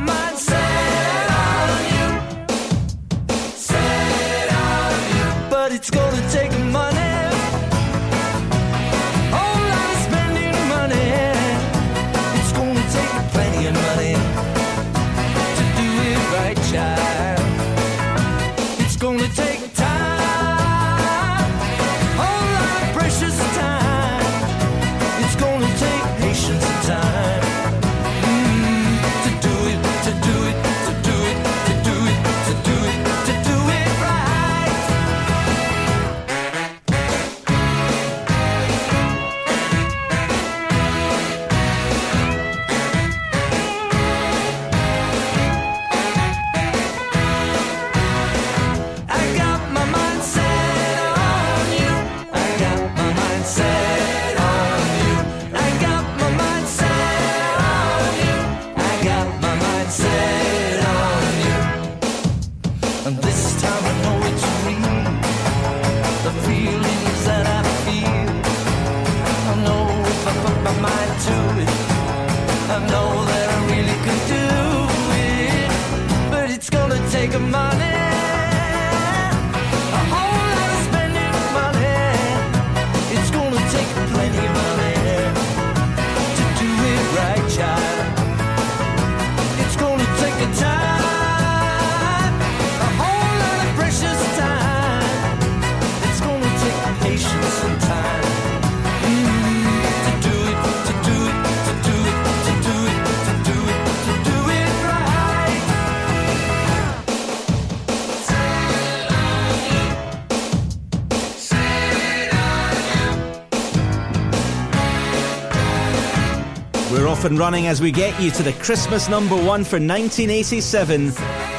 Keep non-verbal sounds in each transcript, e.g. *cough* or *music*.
mind. and running as we get you to the Christmas number one for 1987.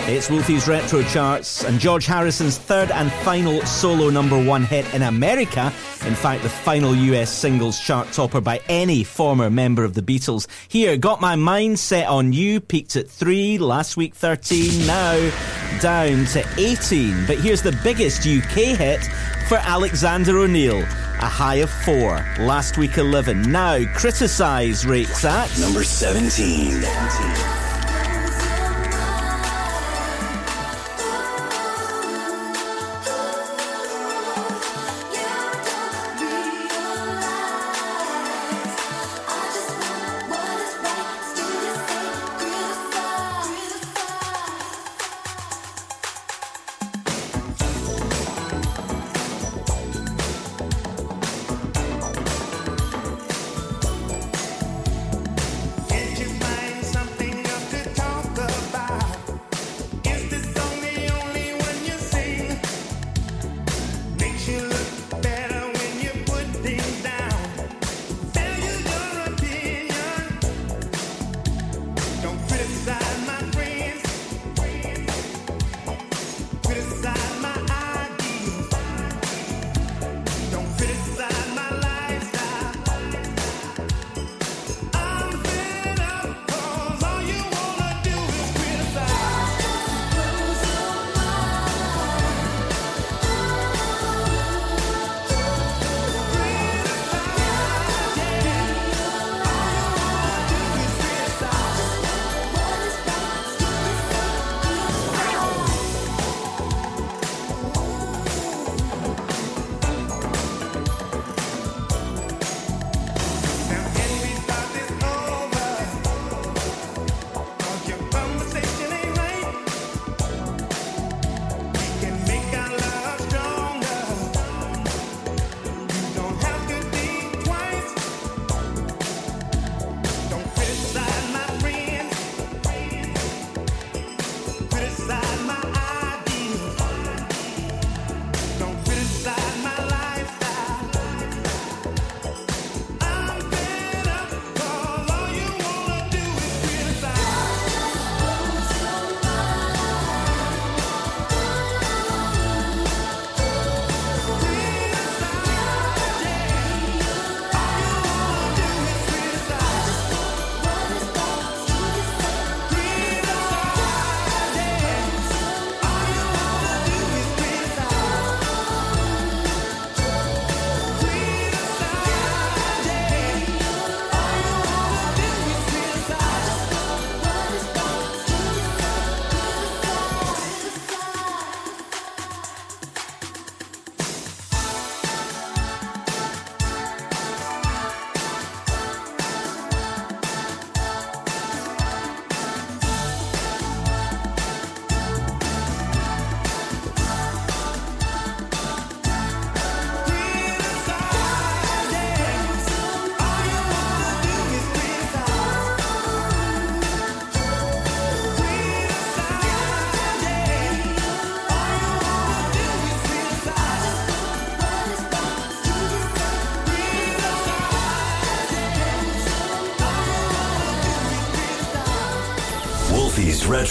It's Wolfie's Retro Charts and George Harrison's third and final solo number one hit in America. In fact, the final US singles chart topper by any former member of the Beatles. Here, Got My Mind Set on You peaked at three, last week 13, now down to 18. But here's the biggest UK hit for Alexander O'Neal a high of four. Last week, 11. Now, criticise rates at number 17. 17.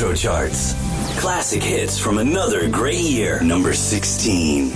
Retro Charts. Classic hits from another great year. Number 16.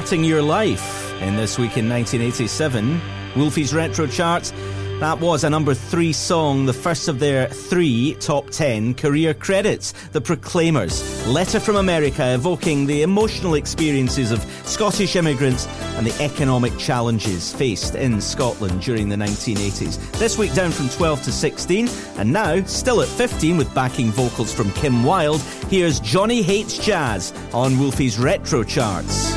Charting your life in this week in 1987. Wolfie's Retro Charts. That was a number three song, the first of their three top ten career credits. The Proclaimers. Letter from America, evoking the emotional experiences of Scottish immigrants and the economic challenges faced in Scotland during the 1980s. This week down from 12 to 16, and now still at 15 with backing vocals from Kim Wilde. Here's Johnny Hates Jazz on Wolfie's Retro Charts.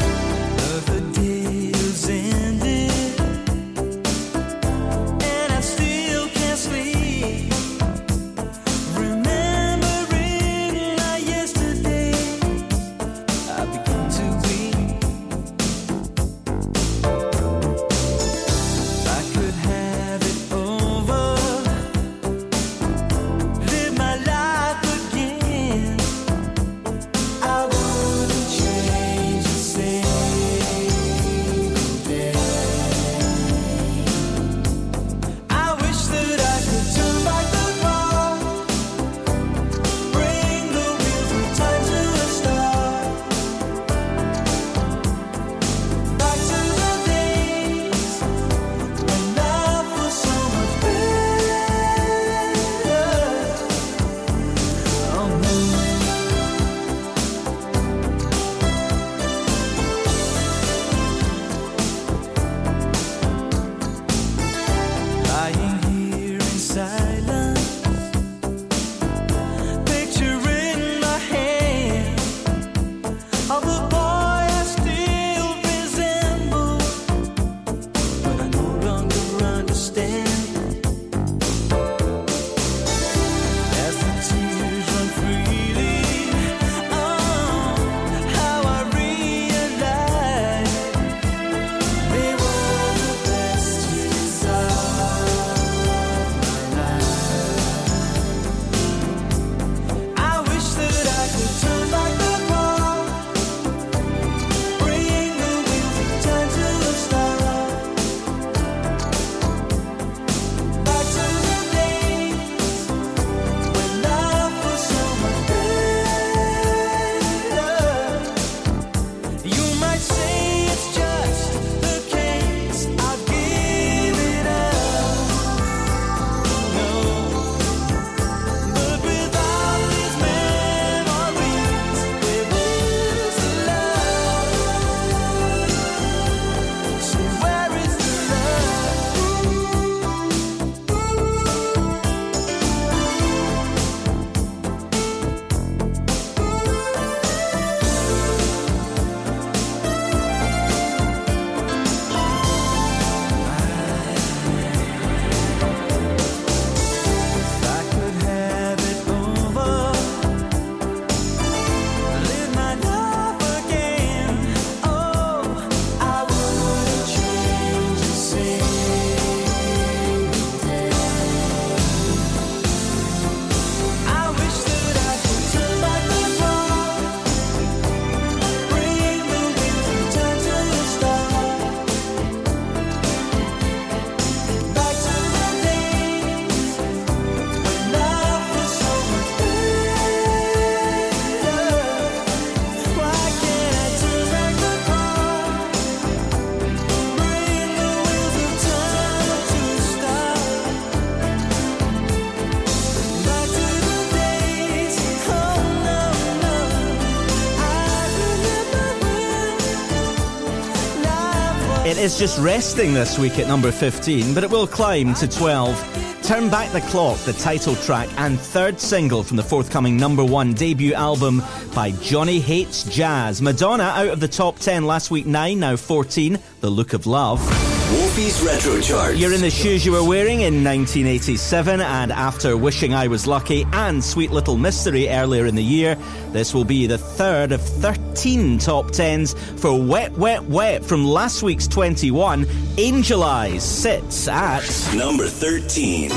Is just resting this week at number 15, but it will climb to 12. Turn Back the Clock, the title track and third single from the forthcoming number one debut album by Johnny Hates Jazz. Madonna out of the top 10 last week, 9, now 14, The Look of Love. Wolfie's Retro Chart. You're in the shoes you were wearing in 1987, and after Wishing I Was Lucky and Sweet Little Mystery earlier in the year, this will be the third of 13 top 10s for Wet, Wet, Wet from last week's 21. Angel Eyes sits at number 13.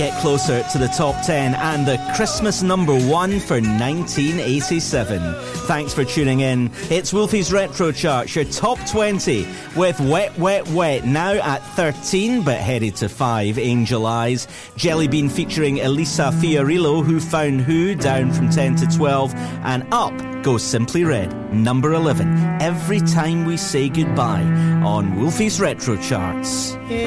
Get closer to the top 10 and the Christmas number one for 1987. Thanks for tuning in. It's Wolfie's Retro Charts, your top 20 with Wet, Wet, Wet now at 13 but headed to 5, Angel Eyes. Jellybean featuring Elisa Fiorillo, Who Found Who, down from 10 to 12. And up goes Simply Red, number 11, Every Time We Say Goodbye on Wolfie's Retro Charts. Every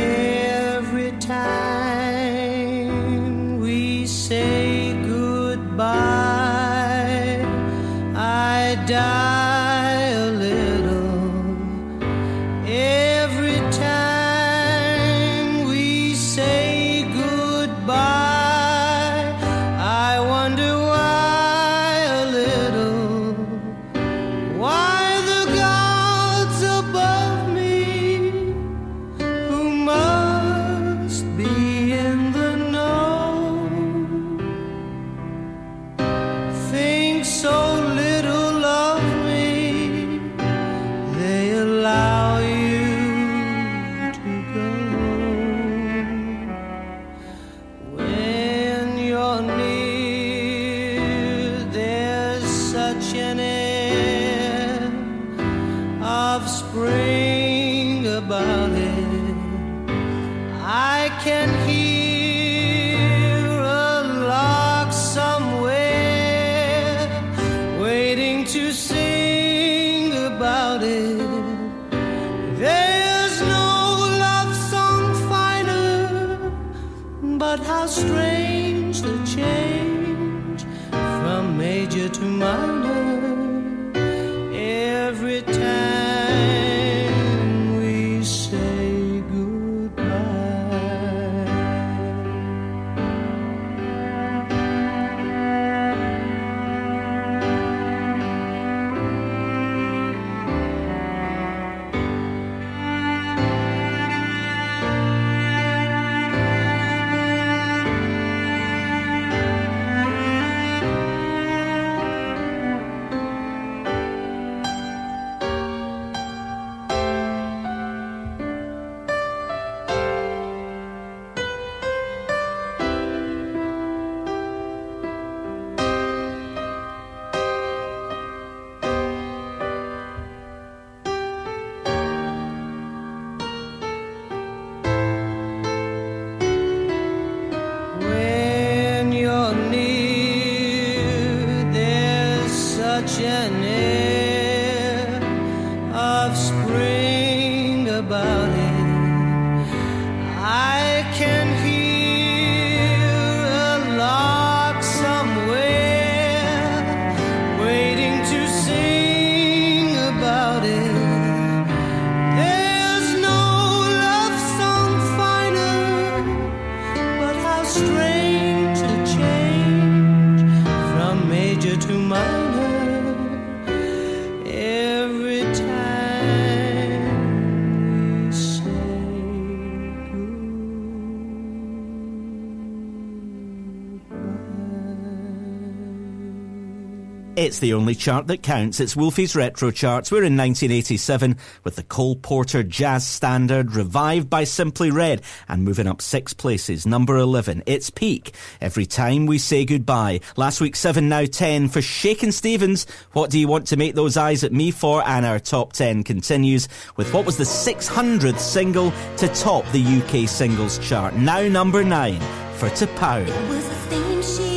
It's the only chart that counts. It's Wolfie's Retro Charts. We're in 1987 with the Cole Porter Jazz Standard revived by Simply Red and moving up six places. Number 11. It's Peak. Every time we say goodbye. Last week, 7, now 10 for Shakin' Stevens. What do you want to make those eyes at me for? And our top 10 continues with what was the 600th single to top the UK singles chart. Now number 9 for To Pound.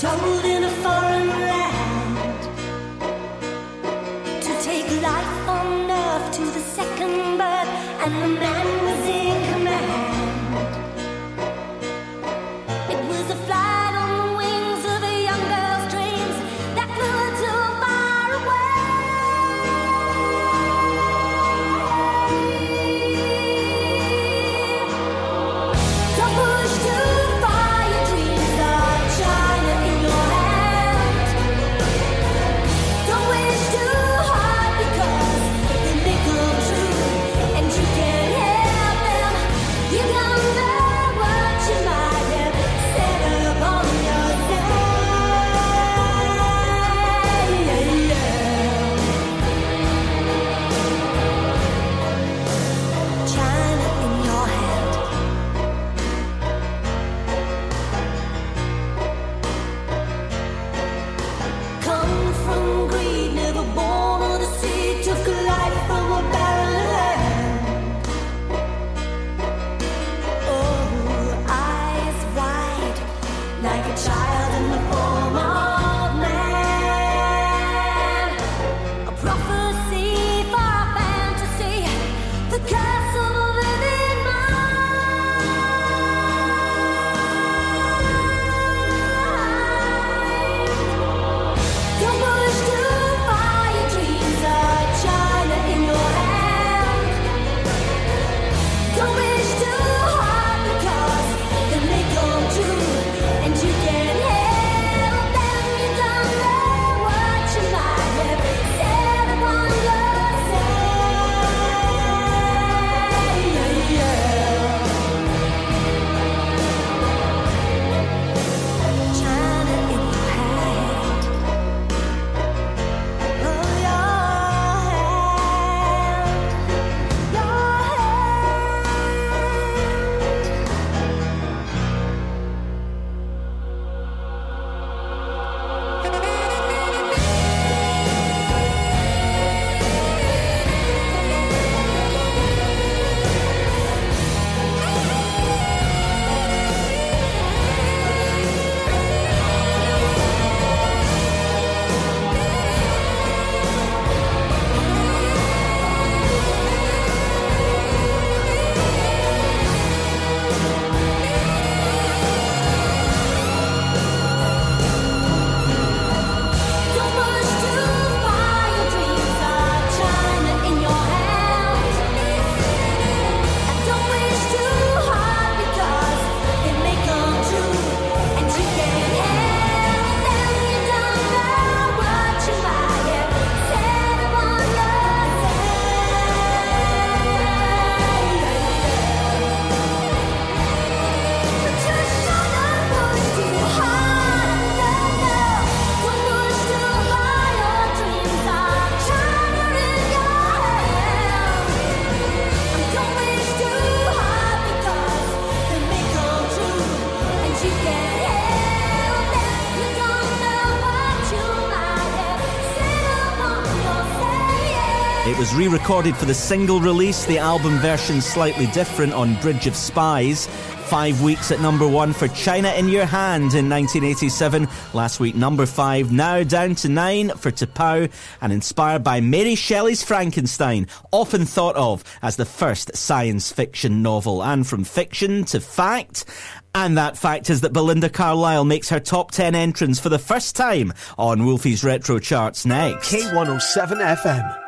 Told in a foreign land. To take life on earth to the second birth and the man re recorded for the single release, the album version slightly different on Bridge of Spies. Five weeks at number one for China in Your Hand in 1987. Last week, number five, now down to nine for T'Pau, and inspired by Mary Shelley's Frankenstein, often thought of as the first science fiction novel. And from fiction to fact, and that fact is that Belinda Carlisle makes her top 10 entrance for the first time on Wolfie's Retro Charts next. K107 FM.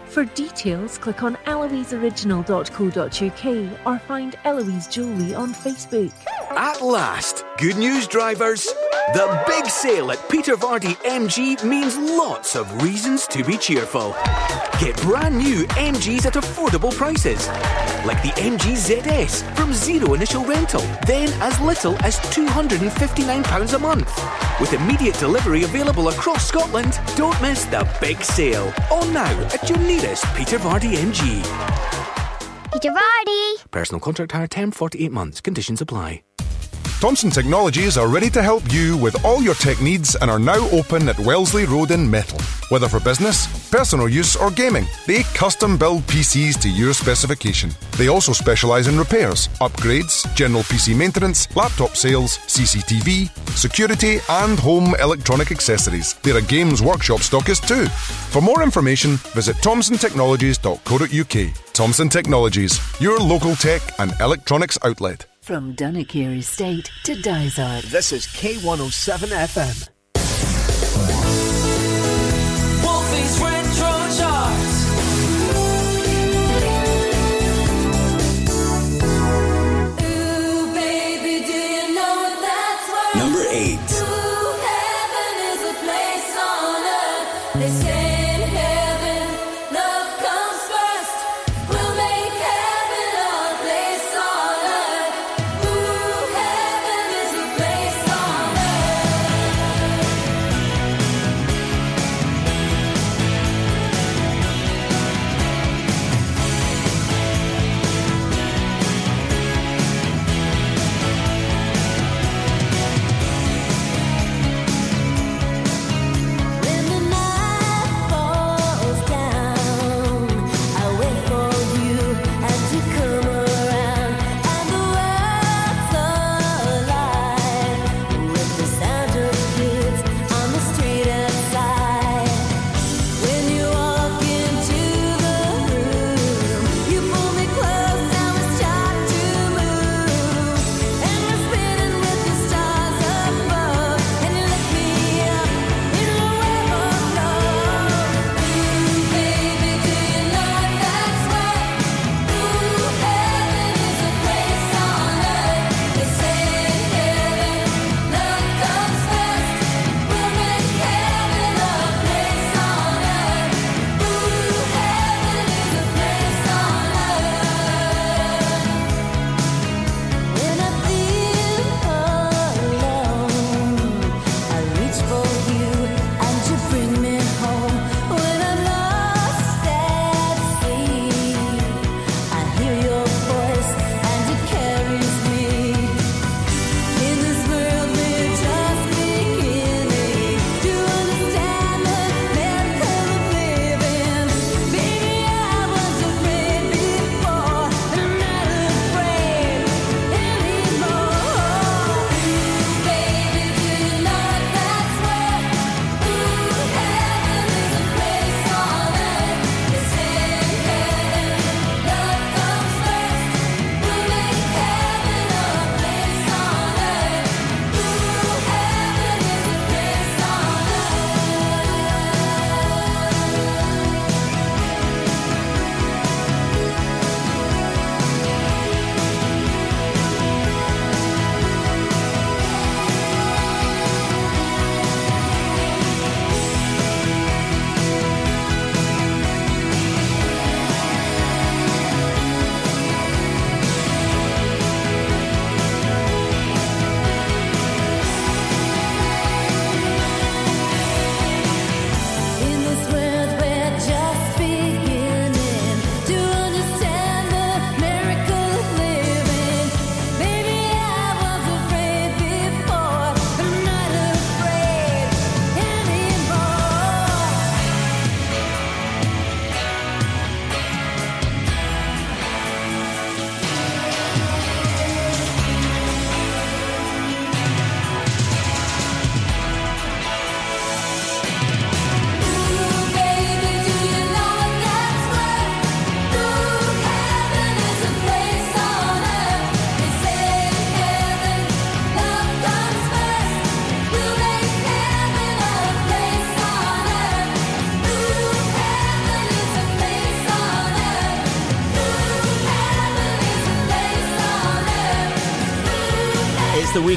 For details, click on eloiseoriginal.co.uk or find Eloise Jewellery on Facebook. At last, good news, drivers. The big sale at Peter Vardy MG means lots of reasons to be cheerful. Get brand new MGs at affordable prices, like the MG ZS from zero initial rental, then as little as £259 a month. With immediate delivery available across Scotland, don't miss the big sale. On now at your nearest Peter Vardy MG. Peter Vardy. Personal contract hire term 48 months. Conditions apply. Thomson Technologies are ready to help you with all your tech needs and are now open at Wellesley Road in Methil. Whether for business, personal use, or gaming, they custom build PCs to your specification. They also specialise in repairs, upgrades, general PC maintenance, laptop sales, CCTV, security, and home electronic accessories. They're a games workshop stockist too. For more information, visit thomsontechnologies.co.uk. Thomson Technologies, your local tech and electronics outlet. From Dunnikier Estate to Dysart. This is K107 FM.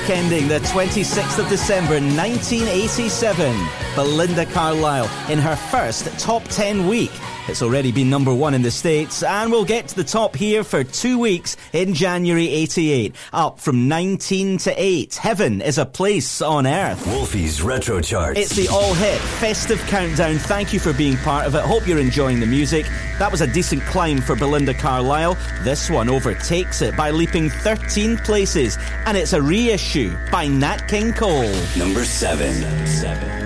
Week ending, the 26th of December 1987. Belinda Carlisle in her first top 10 week. It's already been number one in the States, and we'll get to the top here for two weeks in January 88. Up from 19 to 8. Heaven is a place on earth. Wolfie's Retro Charts. It's the all hit festive countdown. Thank you for being part of it. Hope you're enjoying the music. That was a decent climb for Belinda Carlisle. This one overtakes it by leaping 13 places, and it's a reissue by Nat King Cole. Number seven. Seven.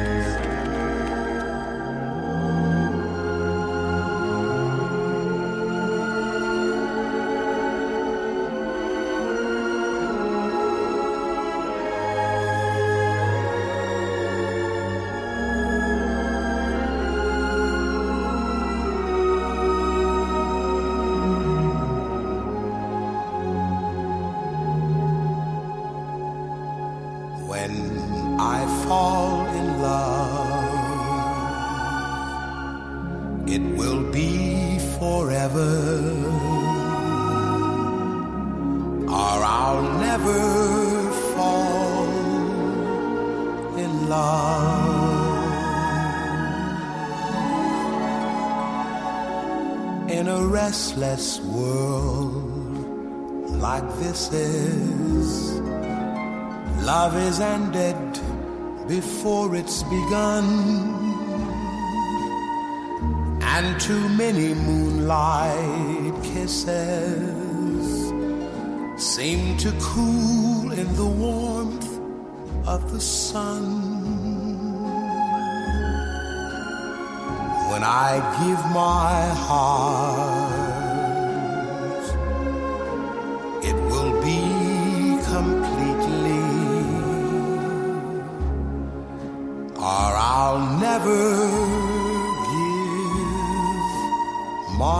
And too many moonlight kisses seem to cool in the warmth of the sun. When I give my heart, it will be completely or I'll never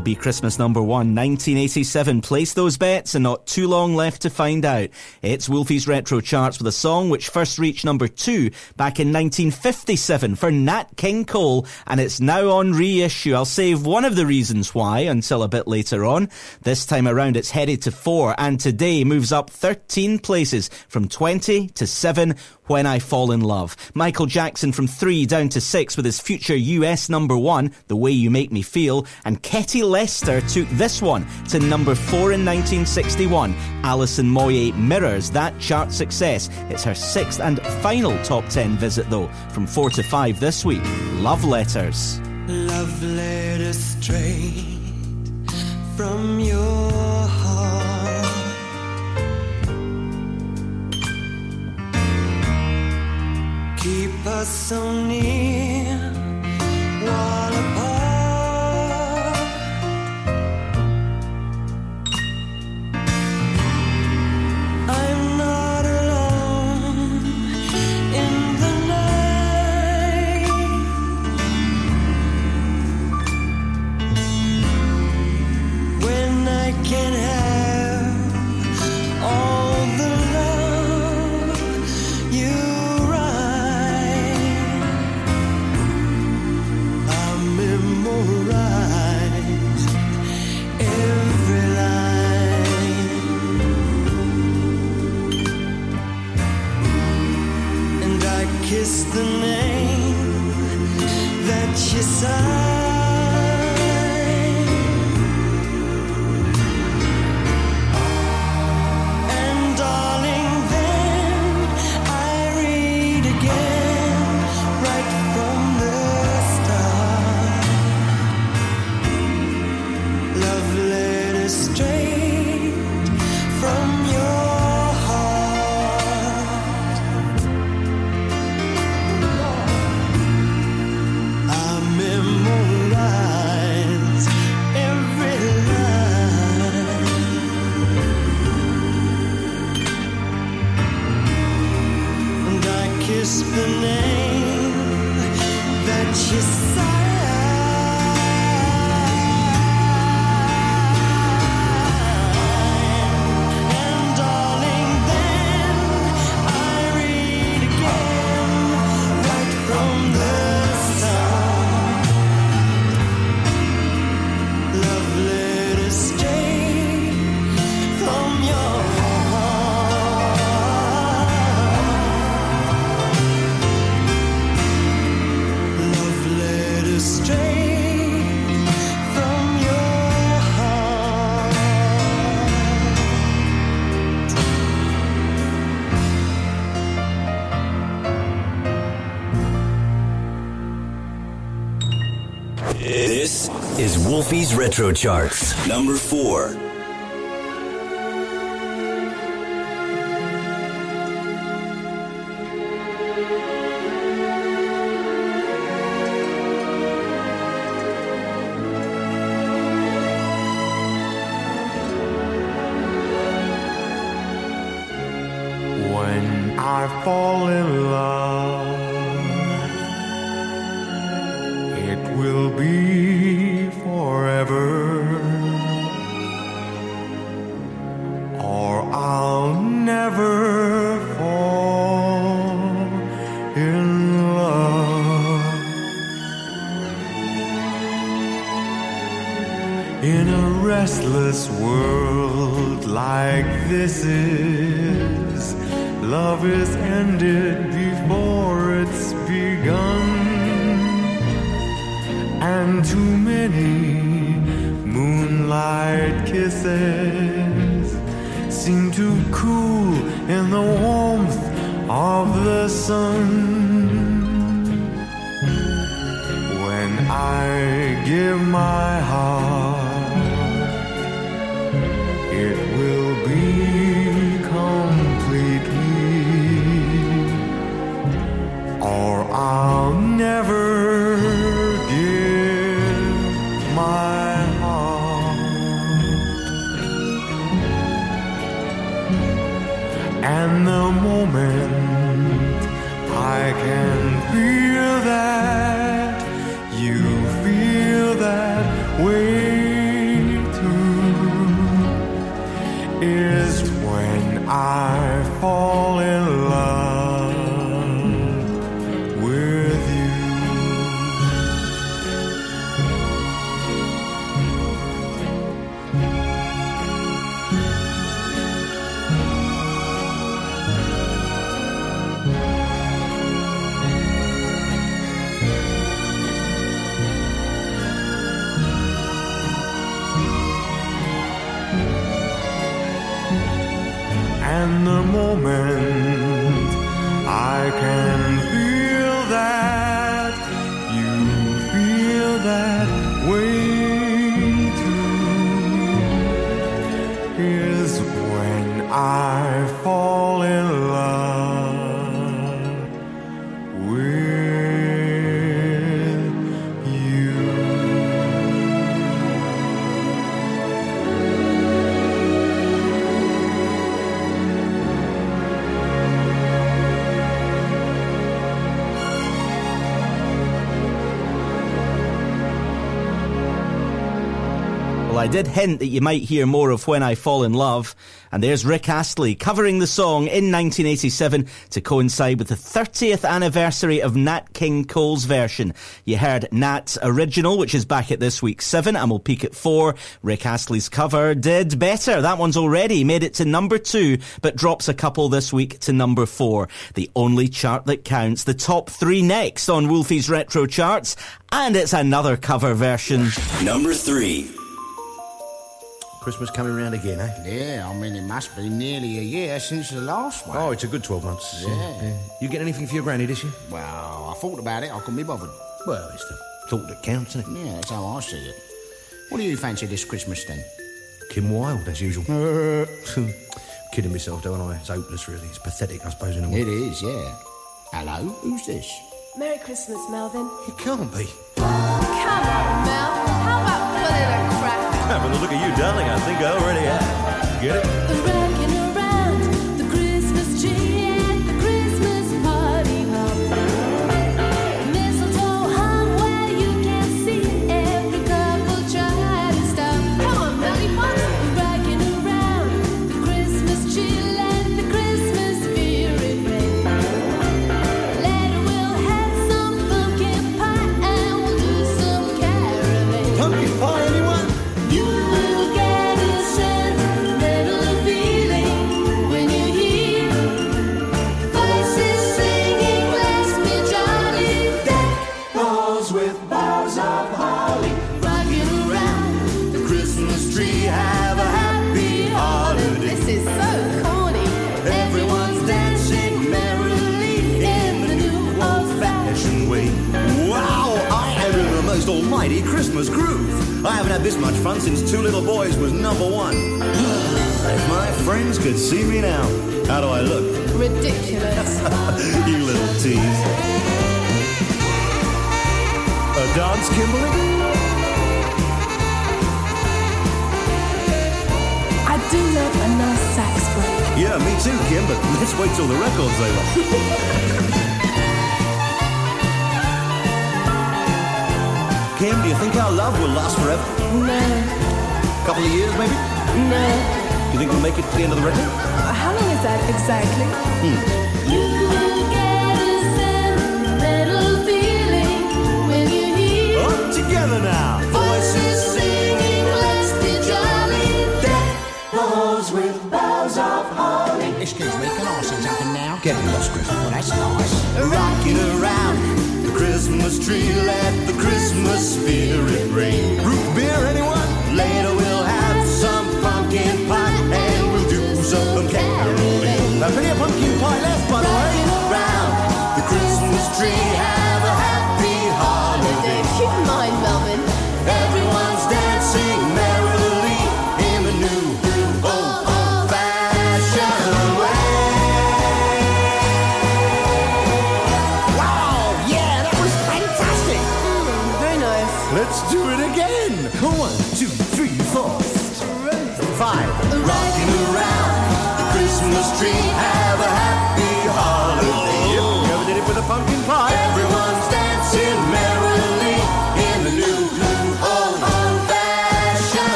will be Christmas number one? 1987. Place those bets and not too long left to find out. It's Wolfie's Retro Charts with a song which first reached number two back in 1957 for Nat King Cole and it's now on reissue. I'll save one of the reasons why until a bit later on. This time around it's headed to four and today moves up 13 places from 20 to seven when I Fall in Love. Michael Jackson from three down to six with his future US number one, The Way You Make Me Feel, and Ketty Lester took this one to number four in 1961. Alison Moyet mirrors that chart success. It's her sixth and final top ten visit though, from four to five this week. Love Letters. Love letter straight from your heart. So near while apart. that you saw. Retro Charts. Number 4. Did hint that you might hear more of When I Fall in Love. And there's Rick Astley covering the song in 1987 to coincide with the 30th anniversary of Nat King Cole's version. You heard Nat's original, which is back at this week's 7 and will peak at 4. Rick Astley's cover did better. That one's already made it to number 2, but drops a couple this week to number 4. The only chart that counts. The top 3 next on Wolfie's Retro Charts. And it's another cover version. Number three. Christmas coming round again, eh? Yeah, I mean, it must be nearly a year since the last one. Oh, it's a good 12 months. Yeah. You get anything for your granny this year? Well, I thought about it. I couldn't be bothered. Well, it's the thought that counts, isn't it? Yeah, that's how I see it. What do you fancy this Christmas then? Kim Wilde, as usual. *laughs* Kidding myself, don't I? It's hopeless, really. It's pathetic, I suppose, in a way. It is, yeah. Hello, who's this? Merry Christmas, Melvin. It can't be. Come on, Mel. How about putting a crack? Having a look at you, darling. I think I already have. Get it? Haven't had this much fun since Two Little Boys was number one. *sighs* if my friends could see me now, how do I look? Ridiculous. *laughs* you little tease. A dance, Kimberly? I do love a nice sax break. Yeah, me too, Kim, but let's wait till the record's over. *laughs* Kim, do you think our love will last forever? No, Couple of years, maybe? no. Do you think we'll make it to the end of the record? How long is that exactly? Hmm. You will get a sentimental feeling when you hear Up together now. voices singing, let's be jolly. Deck the halls with boughs of holly. Excuse me, can I say something now? Get lost, Griffin. Well, that's nice. Rocking around the Christmas tree, let the Christmas spirit ring. Root beer, anyone? Later we'll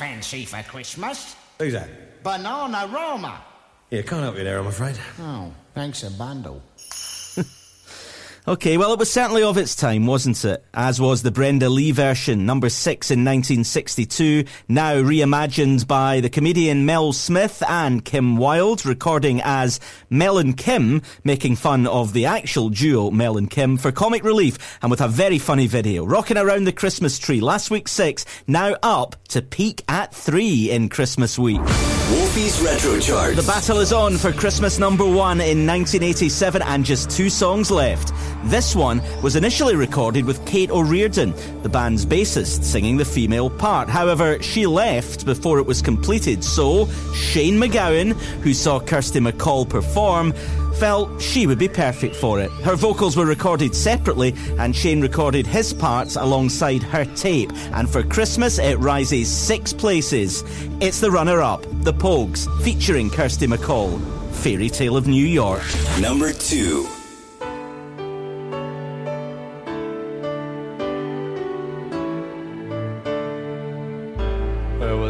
fancy for Christmas. Who's that? Bananarama. Yeah, can't help you there, I'm afraid. Oh, thanks a bundle. Okay, well, it was certainly of its time, wasn't it? As was the Brenda Lee version, number six in 1962, now reimagined by the comedian Mel Smith and Kim Wilde, recording as Mel and Kim, making fun of the actual duo Mel and Kim for comic relief and with a very funny video. Rocking around the Christmas tree, last week six, now up to peak at three in Christmas week. Wolfie's Retro Charts. The battle is on for Christmas number one in 1987 and just two songs left. This one was initially recorded with Cait O'Riordan, the band's bassist, singing the female part. However, she left before it was completed, so Shane MacGowan, who saw Kirsty MacColl perform, felt she would be perfect for it. Her vocals were recorded separately, and Shane recorded his parts alongside her tape. And for Christmas, it rises six places. It's the runner up, The Pogues, featuring Kirsty MacColl. Fairy Tale of New York. Number two.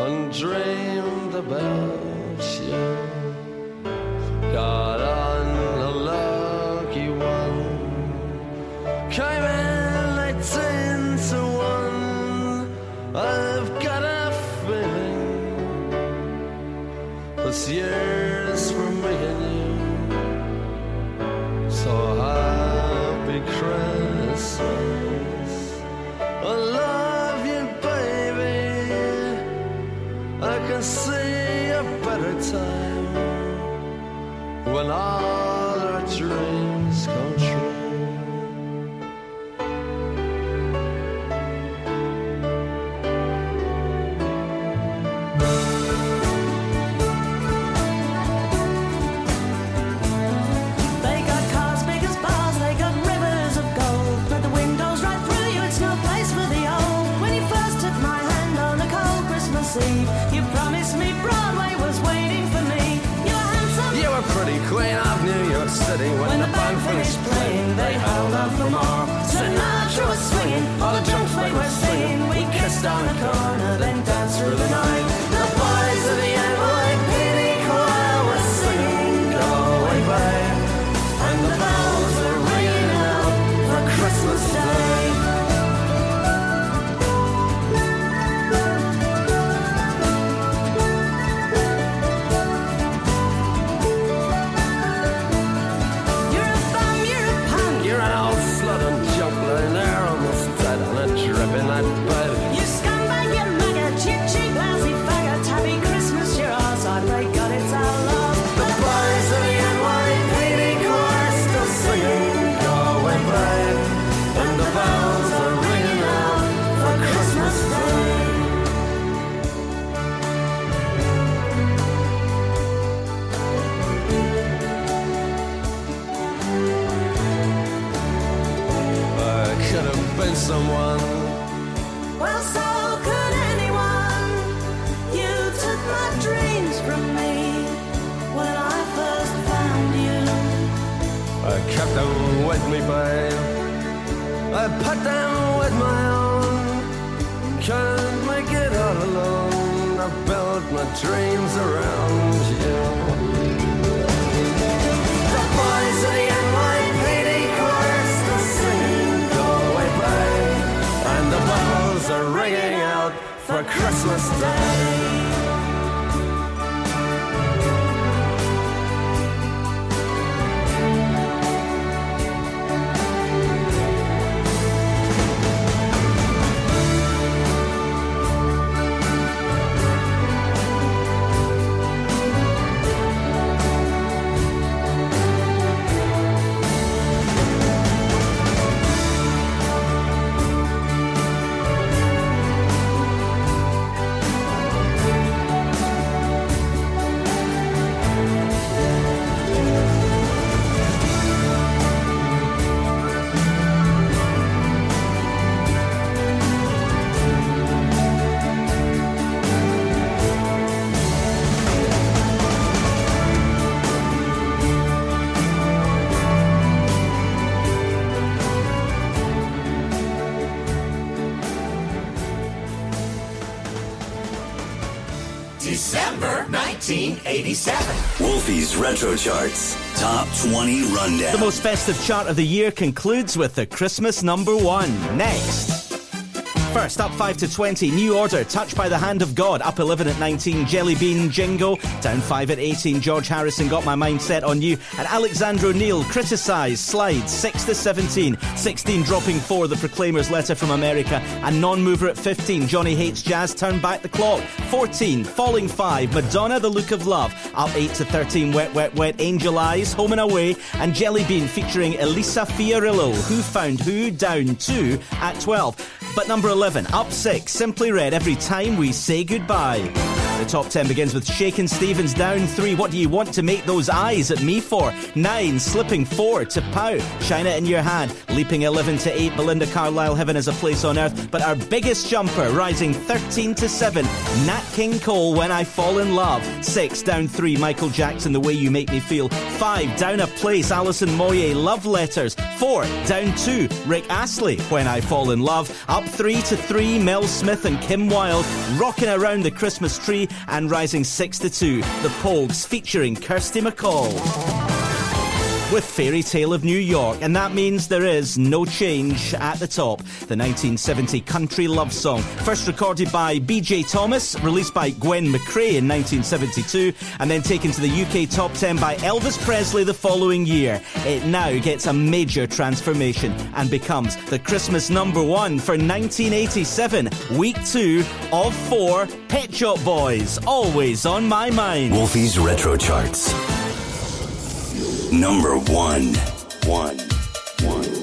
and dreamed about you. Got on a lucky one, came in eighteen to one. I've got a feeling this year's when all was swinging, all the junk folk were singing. We kissed on the corner, then danced through the night. Dreams around you. The boys of the. And the bells are ringing out for Christmas Day. 1987. Wolfie's Retro Charts. Top 20 Rundown. The most festive chart of the year concludes with the Christmas number one. Next. First, up 5 to 20, New Order, Touched by the Hand of God, up 11 at 19, Jelly Bean, Jingo, down 5 at 18, George Harrison, Got My Mind Set on You, and Alexander O'Neal, Criticise, Slide, 6 to 17, 16 dropping 4, The Proclaimers, Letter from America, and Non-Mover at 15, Johnny Hates Jazz, Turn Back the Clock, 14, Falling 5, Madonna, The Look of Love, up 8 to 13, Wet Wet Wet, Angel Eyes, Home and Away, and Jelly Bean featuring Elisa Fiorillo, Who Found Who, down 2 at 12. But number 11, up 6, Simply Red Every Time We Say Goodbye. The top 10 begins with Shakin' Stevens down 3, What Do You Want to Make Those Eyes at Me For? 9, Slipping 4 to Pow, China in Your Hand. Leaping 11 to 8, Belinda Carlisle, Heaven is a Place on Earth. But our biggest jumper, rising 13 to 7, Nat King Cole, When I Fall in Love. 6, down 3, Michael Jackson, The Way You Make Me Feel. 5, down a place, Alison Moyet, Love Letters. 4, down 2, Rick Astley, When I Fall in Love. Up 3 to 3, Mel Smith and Kim Wilde, Rocking Around the Christmas Tree. And rising 6 to 2, The Pogues, featuring Kirsty MacColl with Fairy Tale of New York, and that means there is no change at the top. The 1970 country love song, first recorded by B.J. Thomas, released by Gwen McCrae in 1972, and then taken to the UK top 10 by Elvis Presley the following year. It now gets a major transformation and becomes the Christmas number one for 1987, week two of four Pet Shop Boys, always on my mind. Wolfie's Retro Charts. Number one. One. One.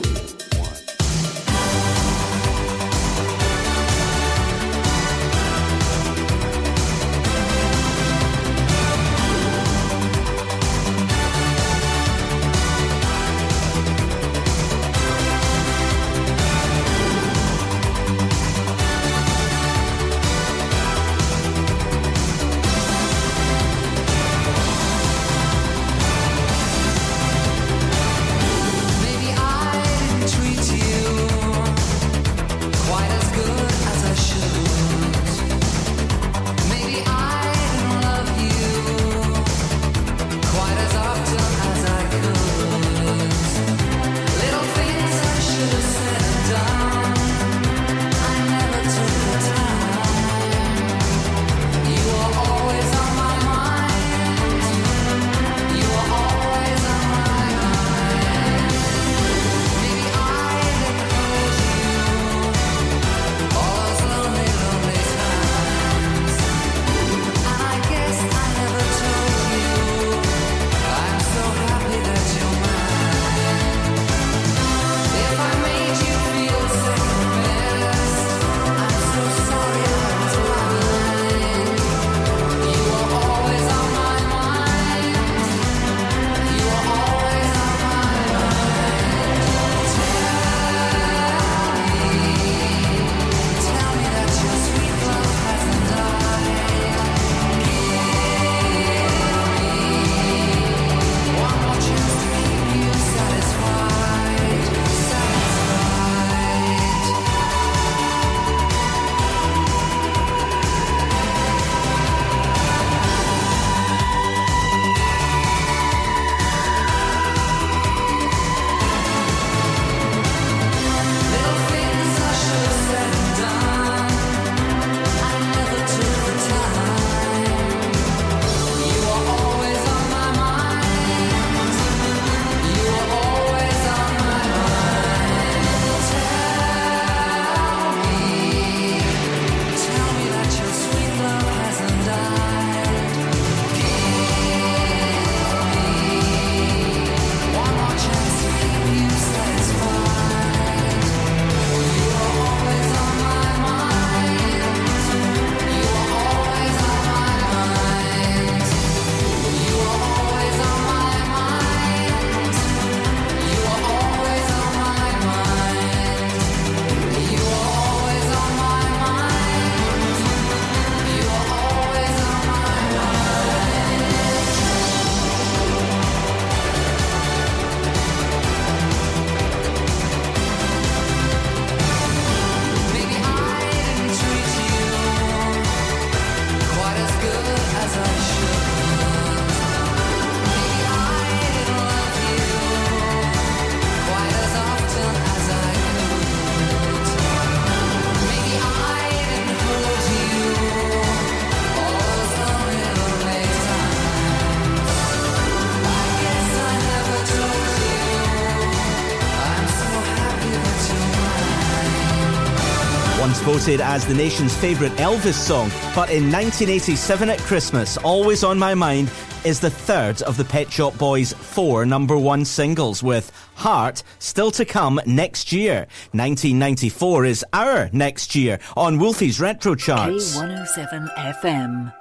Once as the nation's favourite Elvis song, but in 1987 at Christmas, always on my mind is the third of the Pet Shop Boys' four number one singles, with Heart still to come next year. 1994 is our next year on Wolfie's Retro Charts. K107 FM.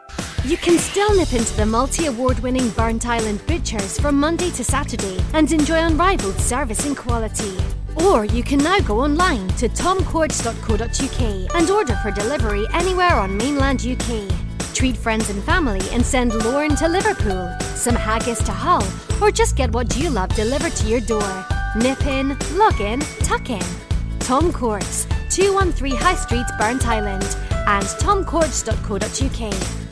You can still nip into the multi award winning Burntisland Butchers from Monday to Saturday and enjoy unrivaled service and quality. Or you can now go online to tomcourts.co.uk and order for delivery anywhere on mainland UK. Treat friends and family and send Lorne to Liverpool, some haggis to Hull, or just get what you love delivered to your door. Nip in, log in, tuck in. Tom Courts, 213 High Street, Burntisland, and tomcourts.co.uk.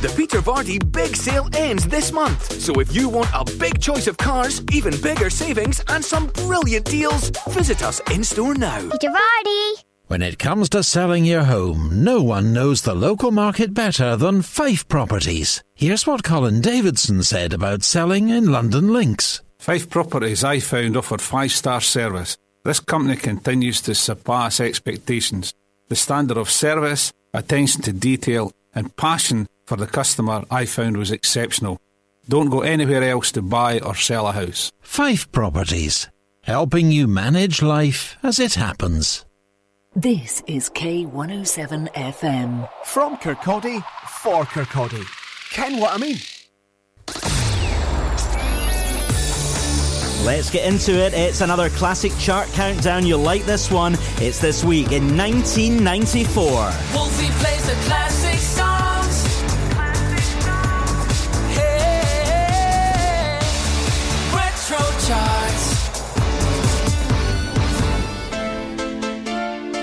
The Peter Vardy big sale ends this month. So if you want a big choice of cars, even bigger savings, and some brilliant deals, visit us in store now. Peter Vardy! When it comes to selling your home, no one knows the local market better than Fife Properties. Here's what Colin Davidson said about selling in Lundin Links. Fife Properties I found offered five star service. This company continues to surpass expectations. The standard of service, attention to detail, and passion for the customer I found was exceptional. Don't go anywhere else to buy or sell a house. Fife Properties, helping you manage life as it happens. This is K107 FM. From Kirkcaldy, for Kirkcaldy. Ken what I mean? Let's get into it. It's another classic chart countdown. You'll like this one. It's this week in 1994. Wolfie plays the classic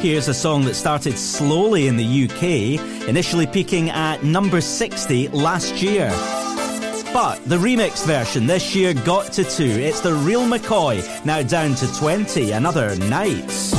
Here's a song that started slowly in the UK, initially peaking at number 60 last year. But the remix version this year got to two. It's the real McCoy, now down to 20. Another Nights.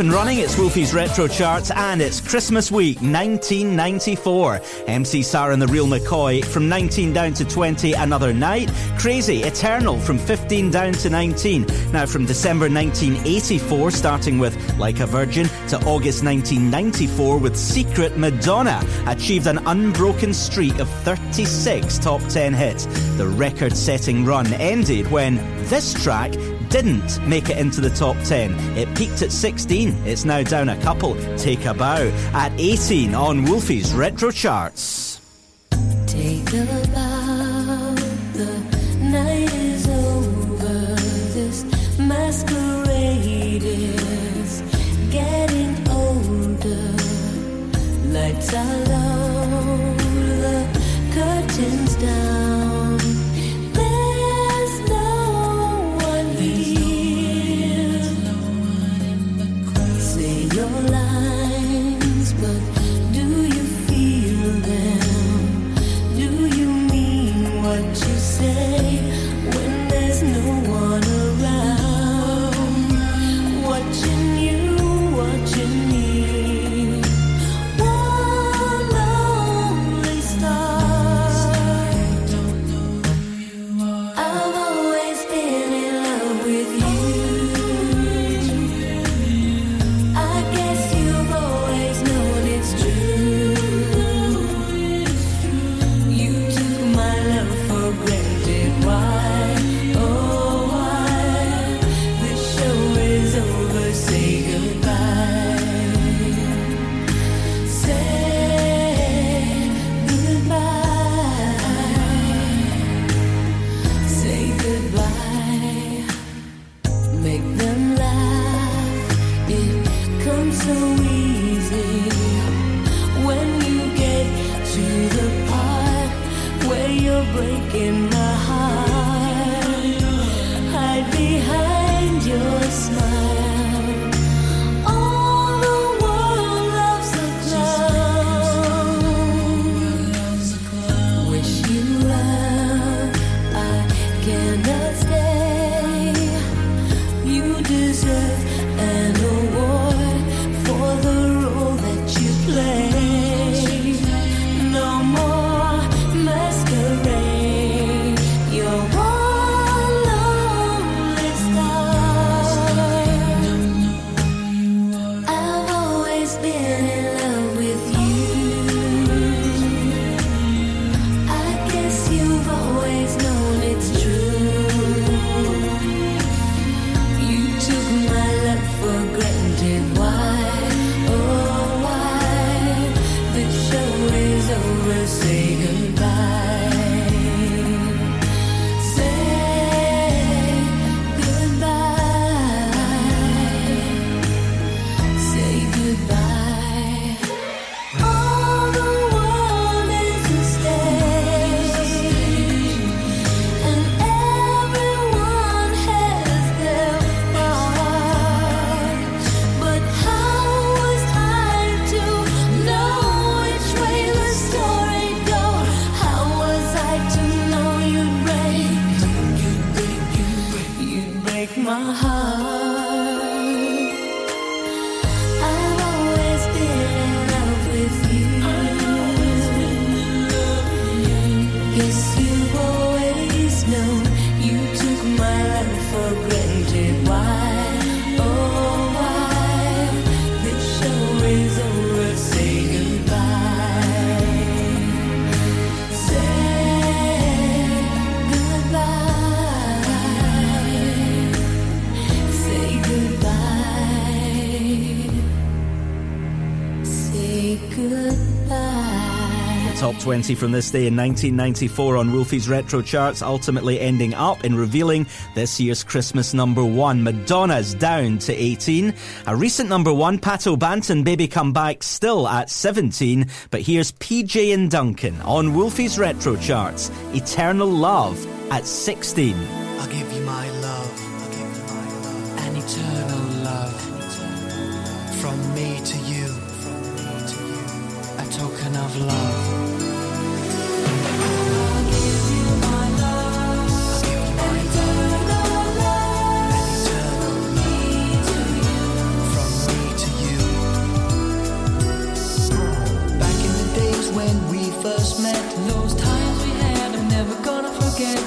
And running. It's Wolfie's Retro Charts and it's Christmas week 1994. MC Sarah and the Real McCoy from 19 down to 20 another night. Crazy Eternal from 15 down to 19. Now from December 1984 starting with Like a Virgin to August 1994 with Secret Madonna achieved an unbroken streak of 36 top 10 hits. The record setting run ended when this track didn't make it into the top 10. It peaked at 16. It's now down a couple. Take a bow at 18 on Wolfie's Retro Charts. 20 from this day in 1994 on Wolfie's Retro Charts, ultimately ending up in revealing this year's Christmas number one. Madonna's down to 18. A recent number one, Pato Banton, Baby Come Back, still at 17. But here's PJ and Duncan on Wolfie's Retro Charts. Eternal Love at 16. I'll give you my love, an eternal love, an eternal love from me to you, a token of love. when we first met. Those times we had, I'm never gonna forget.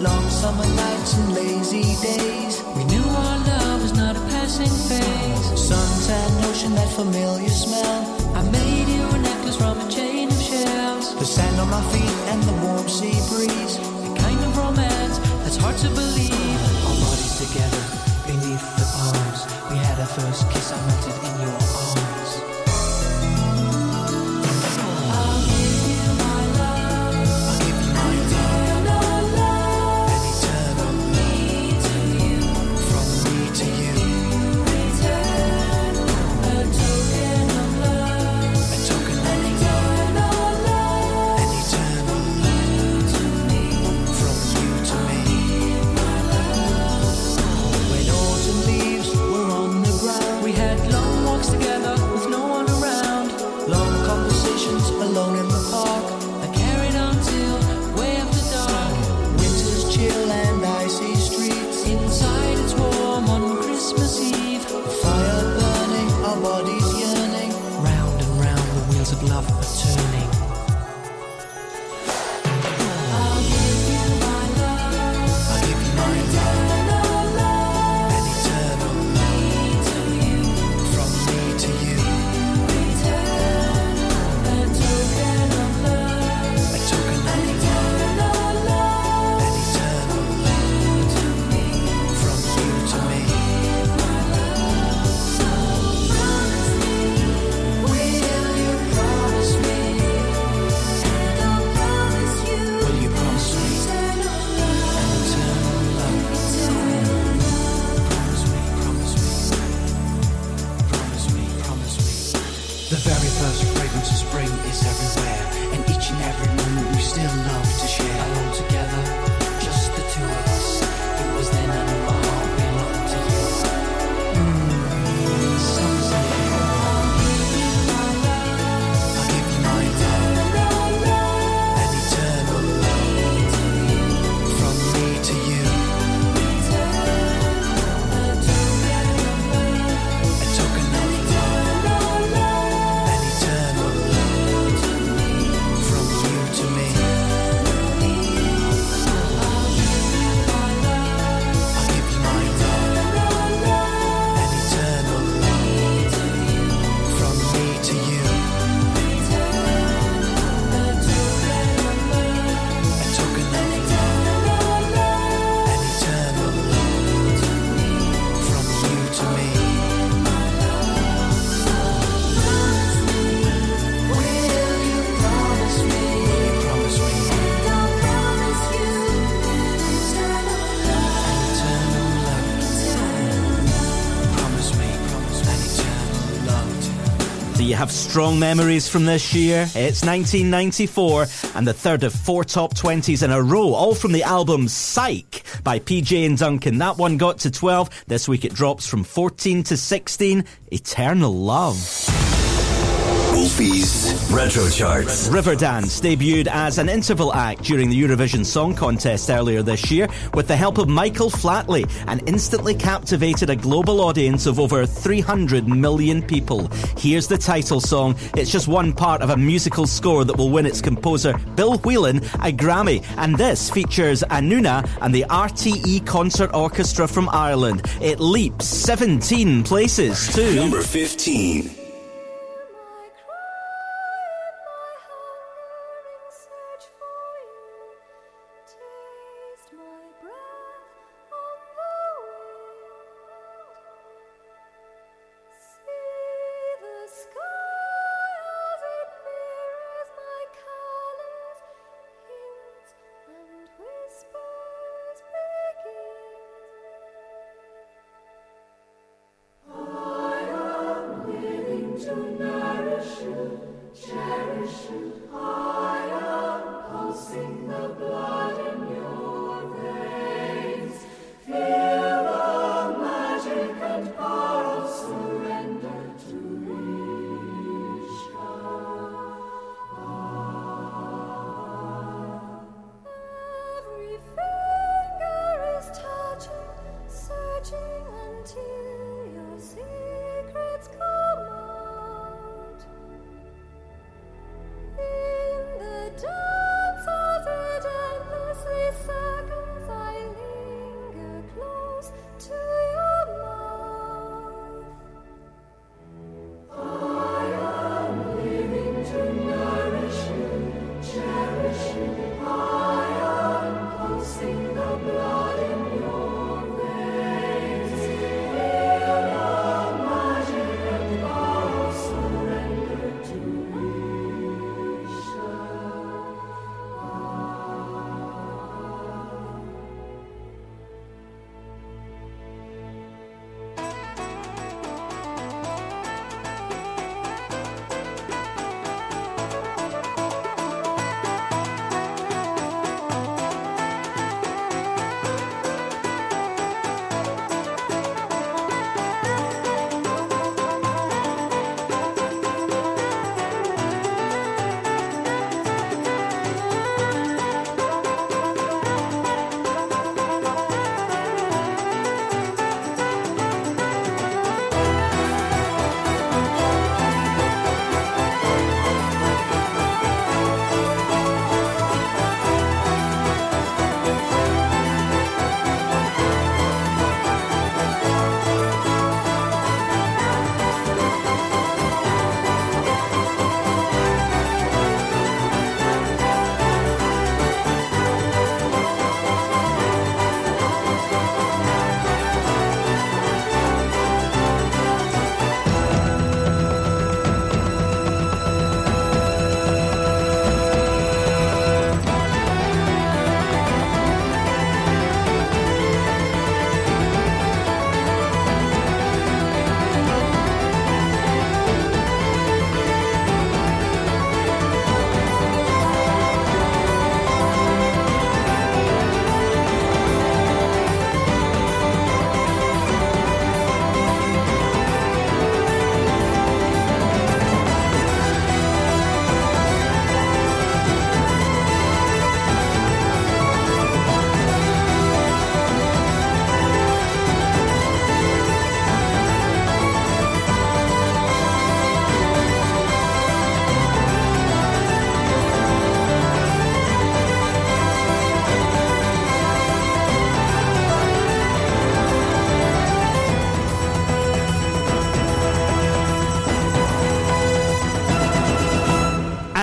Long summer nights and lazy days. We knew our love was not a passing phase. Sunset, ocean, that familiar smell. I made you a necklace from a chain of shells. The sand on my feet and the warm sea breeze. The kind of romance that's hard to believe. Our bodies together beneath the palms. We had our first kiss, I melted in your have strong memories from this year? It's 1994 and the third of four top 20s in a row, all from the album Psyche by PJ and Duncan. That one got to 12. This week it drops from 14 to 16. Eternal Love. Wolfie's Retro Charts. Riverdance debuted as an interval act during the Eurovision Song Contest earlier this year with the help of Michael Flatley and instantly captivated a global audience of over 300 million people. Here's the title song. It's just one part of a musical score that will win its composer, Bill Whelan, a Grammy. And this features Anuna and the RTE Concert Orchestra from Ireland. It leaps 17 places to Number 15.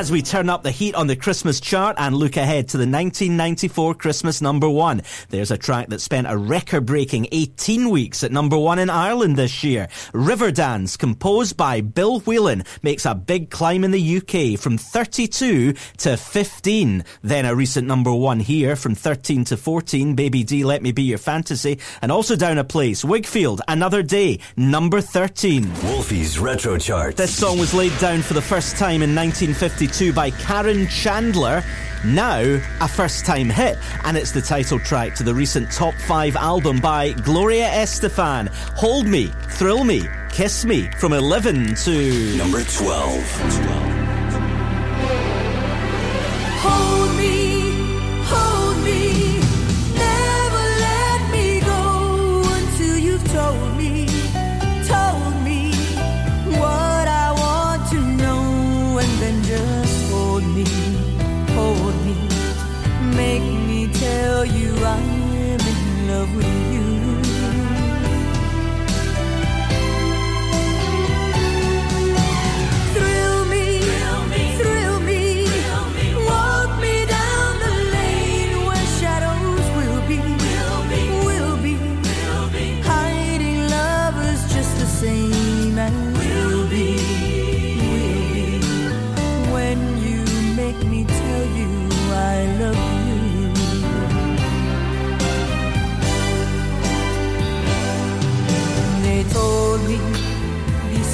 As we turn up the heat on the Christmas chart and look ahead to the 1994 Christmas number one. There's a track that spent a record breaking 18 weeks at number one in Ireland this year. Riverdance, composed by Bill Whelan, makes a big climb in the UK from 32 to 15. Then a recent number one here from 13 to 14, Baby D, Let Me Be Your Fantasy. And also down a place, Whigfield, Another Day, number 13. Wolfie's Retro Chart. This song was laid down for the first time in 1952 by Karen Chandler. Now, a first time hit, and it's the title track to the recent top five album by Gloria Estefan. Hold Me, Thrill Me, Kiss Me from 11 to. Number 12.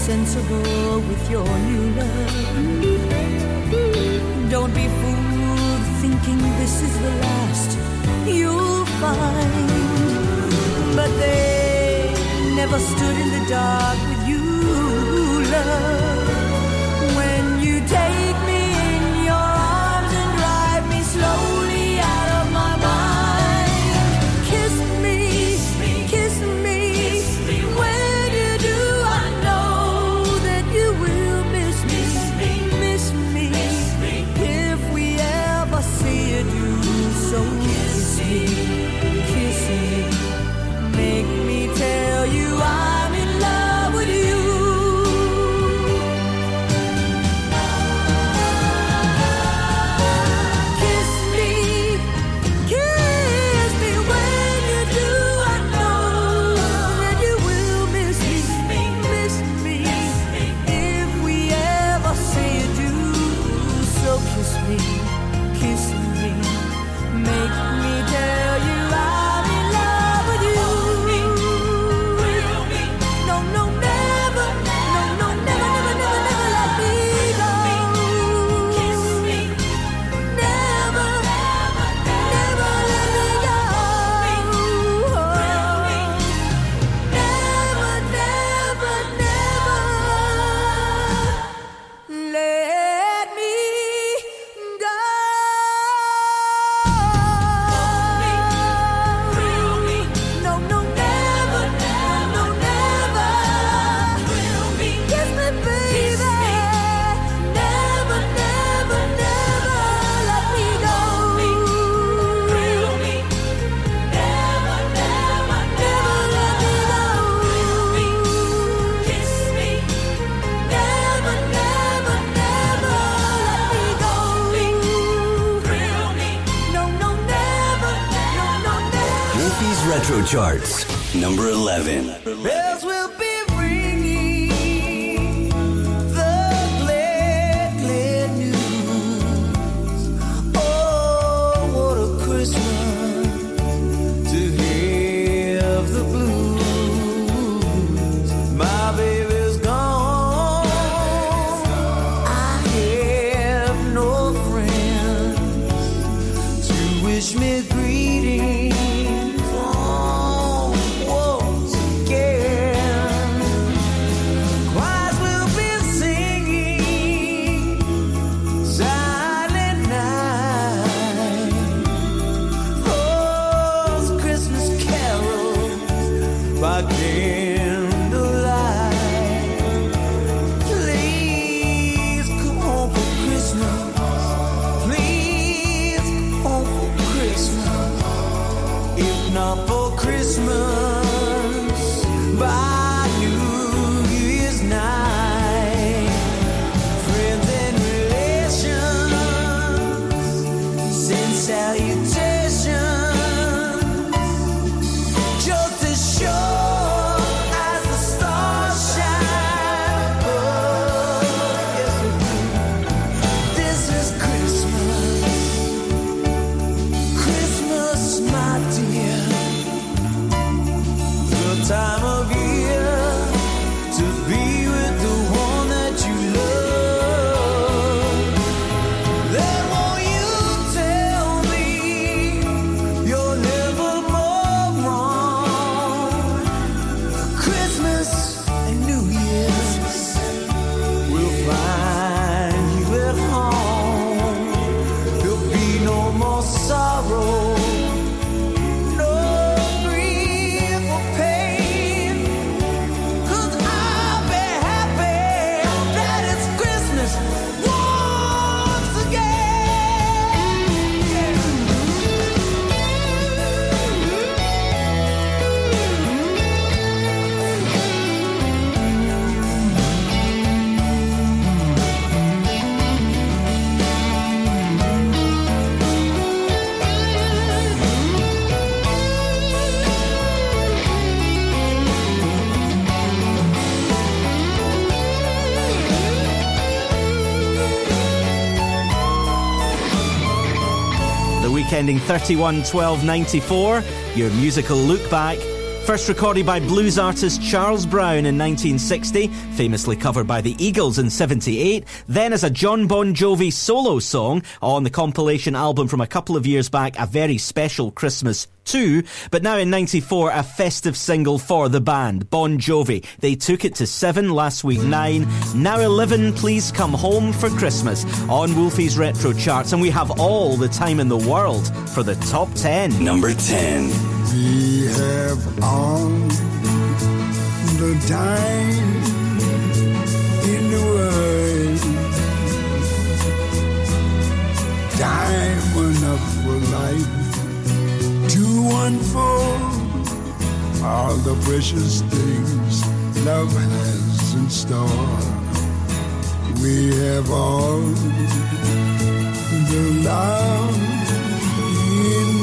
Sensible with your new love. Don't be fooled thinking this is the last you'll find. But they never stood in the dark with you, love. When you take ending 31 12 94, your musical look back. First recorded by blues artist Charles Brown in 1960, famously covered by the Eagles in 78, then as a Jon Bon Jovi solo song on the compilation album from a couple of years back, A Very Special Christmas 2, but now in 94, a festive single for the band, Bon Jovi. They took it to 7 last week, 9, now 11, Please Come Home for Christmas on Wolfie's Retro Charts, and we have all the time in the world for the top 10. Number 10. Have all the time in the world. Time enough for life to unfold all the precious things love has in store. We have all the love in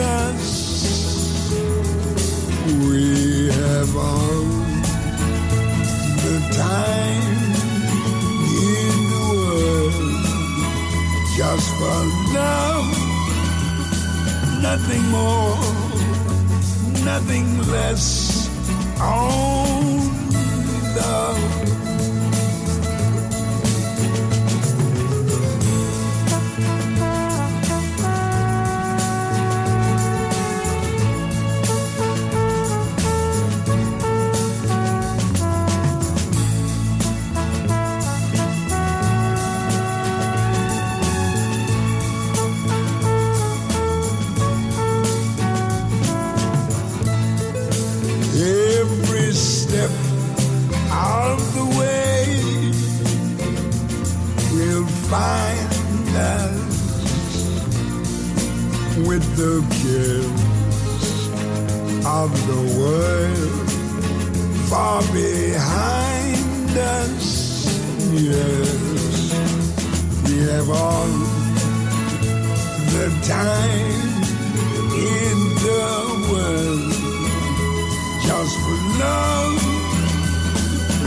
us. We have all the time in the world just for love, nothing more, nothing less. Only love. Find us with the cares of the world far behind us. Yes, we have all the time in the world just for love,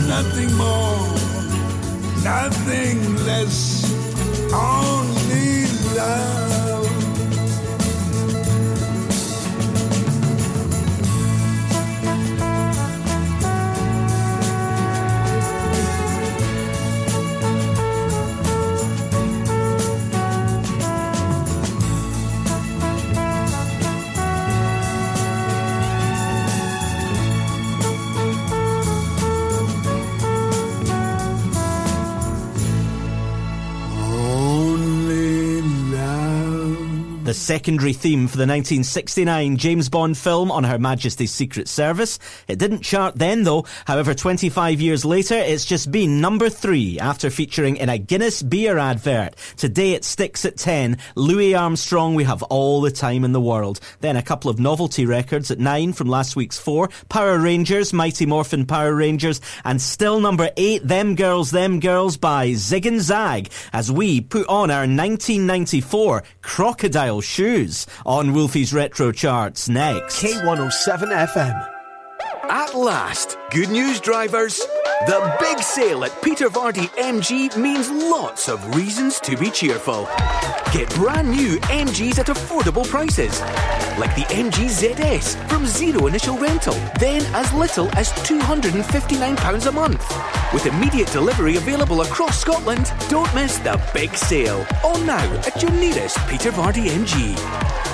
nothing more, nothing less, only love. The secondary theme for the 1969 James Bond film on Her Majesty's Secret Service. It didn't chart then though. However, 25 years later, it's just been number three after featuring in a Guinness beer advert. Today it sticks at 10. Louis Armstrong, we have all the time in the world. Then a couple of novelty records at nine from last week's four. Power Rangers, Mighty Morphin Power Rangers, and still number eight, Them Girls, Them Girls by Zig and Zag as we put on our 1994 Crocodile Shoes on Wolfie's Retro Charts next. K107 FM. At last, good news, drivers. The big sale at Peter Vardy MG means lots of reasons to be cheerful. Get brand new MGs at affordable prices, like the MG ZS from zero initial rental, then as little as £259 a month. With immediate delivery available across Scotland, don't miss the big sale. On now at your nearest Peter Vardy MG.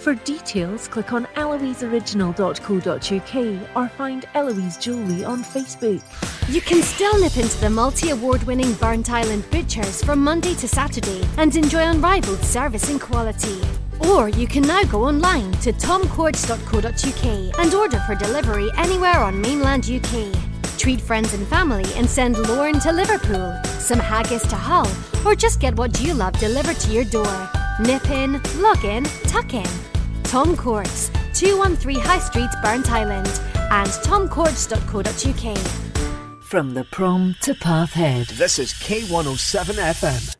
For details, click on eloiseoriginal.co.uk or find Eloise Jewellery on Facebook. You can still nip into the multi award winning Burntisland Butchers from Monday to Saturday and enjoy unrivaled service and quality. Or you can now go online to tomcourts.co.uk and order for delivery anywhere on mainland UK. Treat friends and family and send Lorne to Liverpool, some haggis to Hull, or just get what you love delivered to your door. Nip in, log in, tuck in. Tom Courts, 213 High Street, Burntisland, and tomcourts.co.uk. From the prom to Pathhead. This is K107 FM.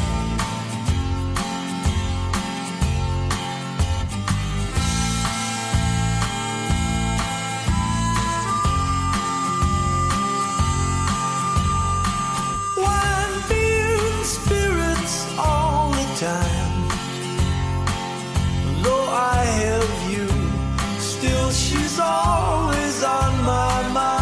always on my mind.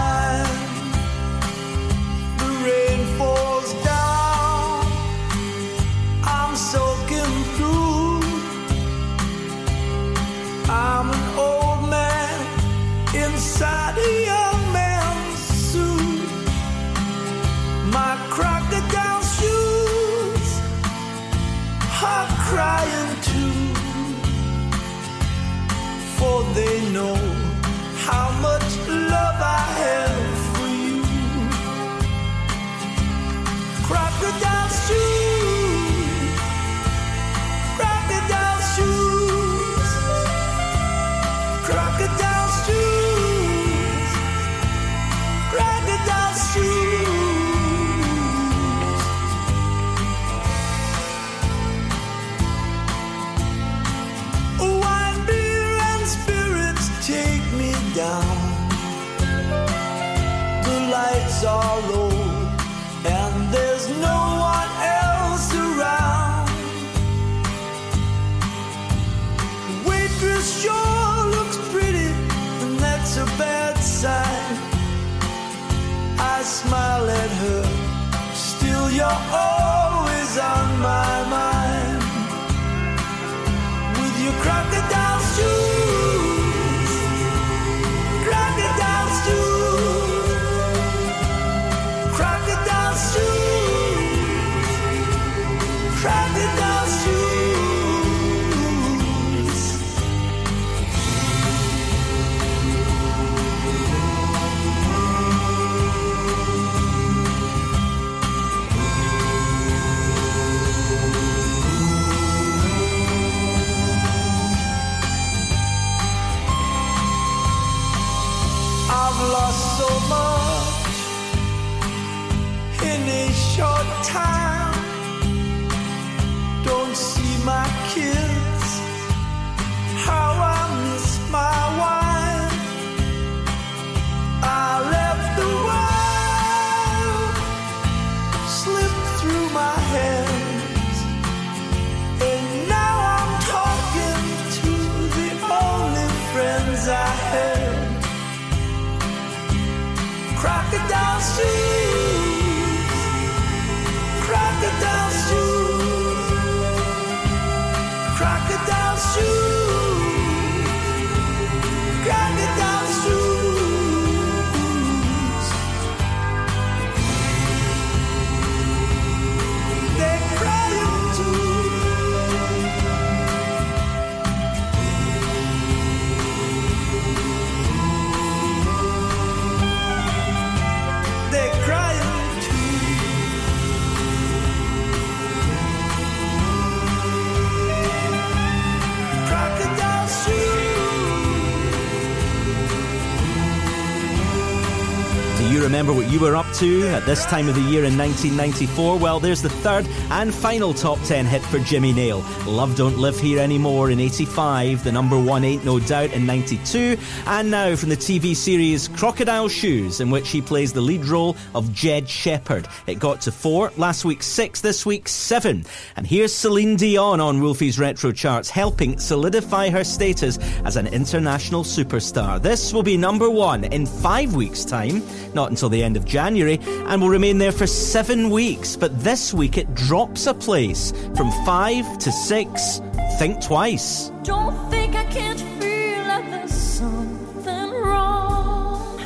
Were up to at this time of the year in 1994? Well, there's the third and final top 10 hit for Jimmy Nail. Love Don't Live Here Anymore in 85, the number one Ain't No Doubt in 92, and now from the TV series Crocodile Shoes, in which he plays the lead role of Jed Shepherd. It got to four, last week six, this week seven. And here's Celine Dion on Wolfie's Retro Charts, helping solidify her status as an international superstar. This will be number one in five weeks' time, not until the end of January, and will remain there for seven weeks. But this week it drops a place from five to six. Think twice. Don't think I can't feel there's something wrong.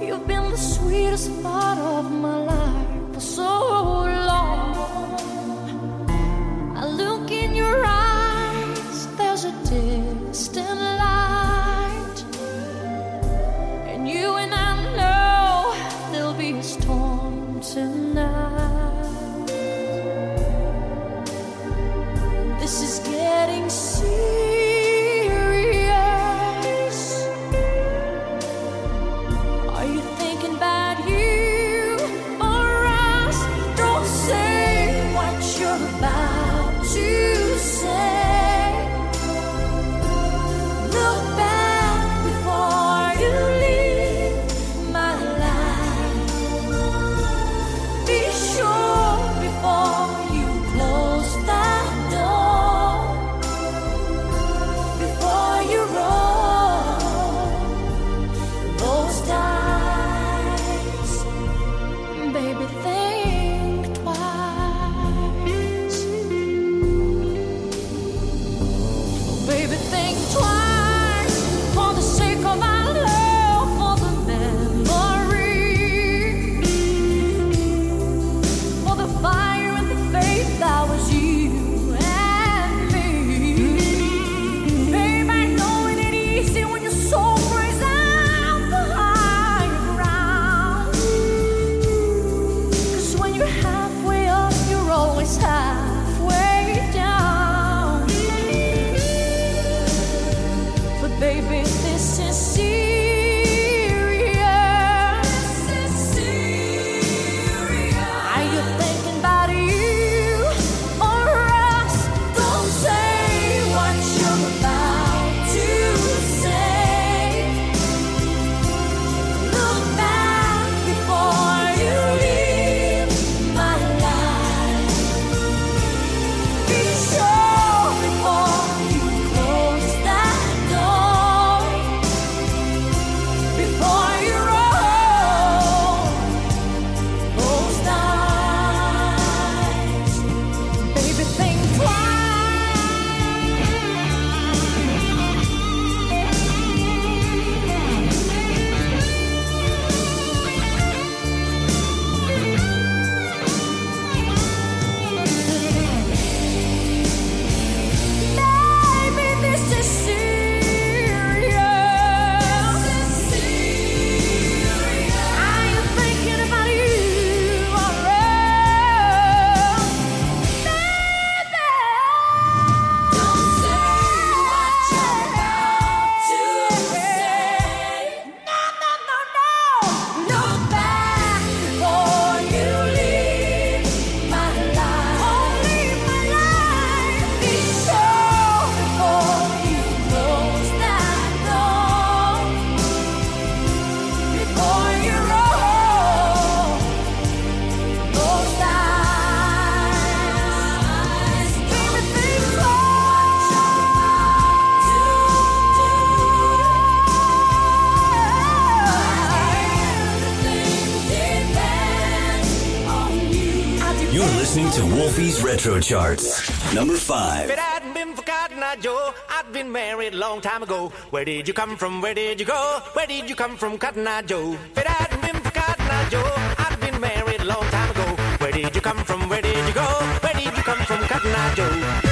You've been the sweetest part of my life for so long. I look in your eyes, there's a distant Retro Charts. Number five. If it hadn't been for Cotton Eye Joe, I'd been married long time ago. Where did you come from? Where did you go? Where did you come from, Cotton Eye Joe? If it hadn't been for Cotton Eye Joe, I'd been married long time ago. Where did you come from? Where did you go? Where did you come from, Cotton Eye Joe?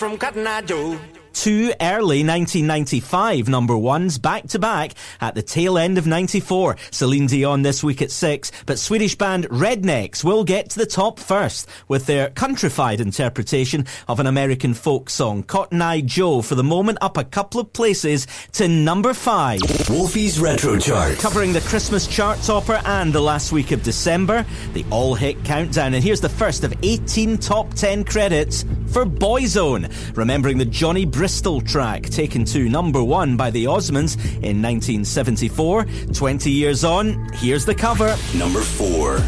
From, Cotton Eye Joe? Two early 1995 number ones back to back at the tail end of 94. Celine Dion this week at six, but Swedish band Rednex will get to the top first with their countrified interpretation of an American folk song. Cotton Eye Joe for the moment up a couple of places to number five. Wolfie's Retro Chart. Covering the Christmas chart topper and the last week of December, the all hit countdown. And here's the first of 18 top 10 credits for Boyzone. Remembering the Johnny Bristol track taken to number one by the Osmonds in 1974. 20 years on, here's the cover. Number four.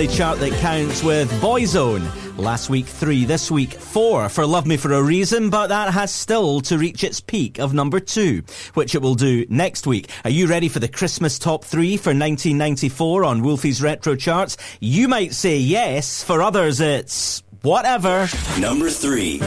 Only chart that counts with Boyzone. Last week three, this week four for Love Me for a Reason, but that has still to reach its peak of number two, which it will do next week. Are you ready for the Christmas top three for 1994 on Wolfie's Retro Charts? You might say yes, for others it's whatever. Number three.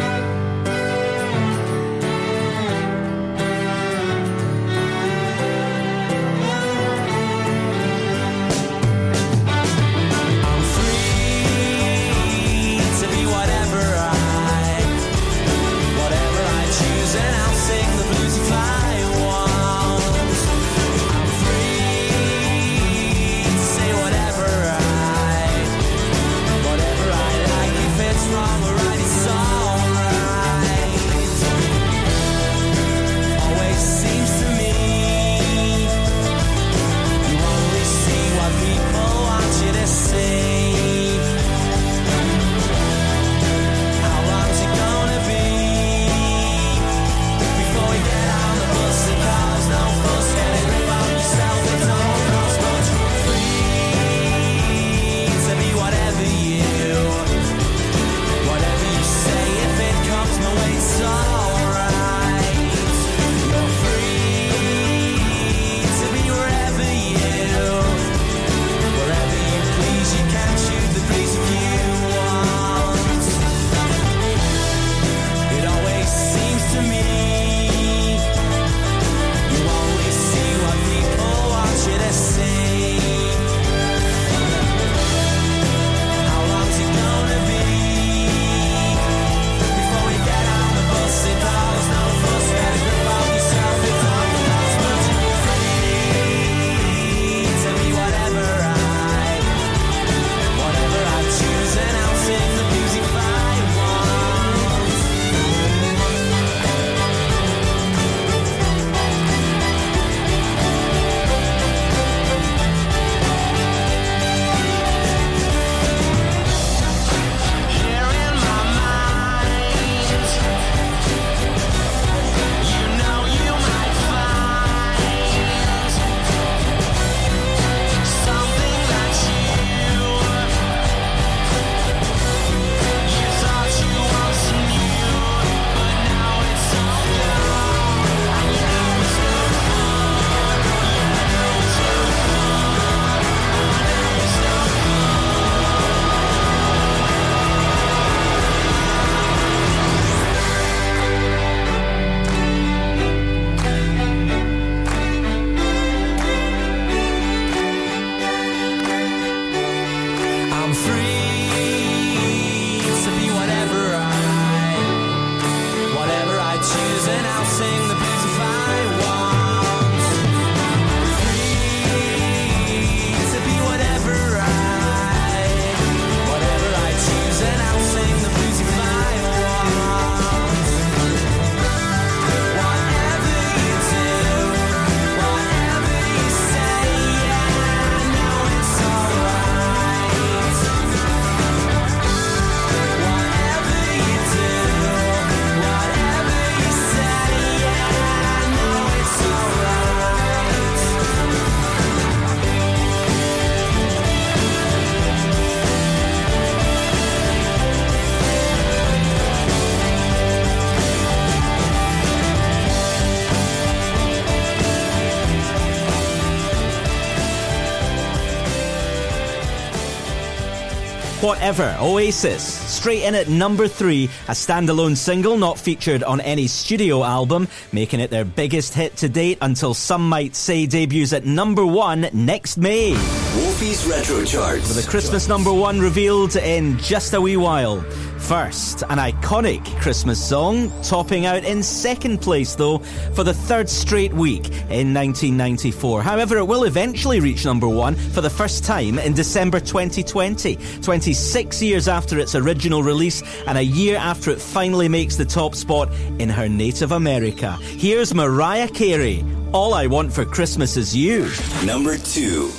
support ever, Oasis. Straight in at number three, a standalone single not featured on any studio album, making it their biggest hit to date until some might say debuts at number one next May. Wolfie's Retro Charts. With a Christmas number one revealed in just a wee while. First, an iconic Christmas song, topping out in second place though for the third straight week in 1994. However, it will eventually reach number one for the first time in December 2020, 26 years after its original original release and a year after it finally makes the top spot in her native America. Here's Mariah Carey All I Want for Christmas Is You. Number two.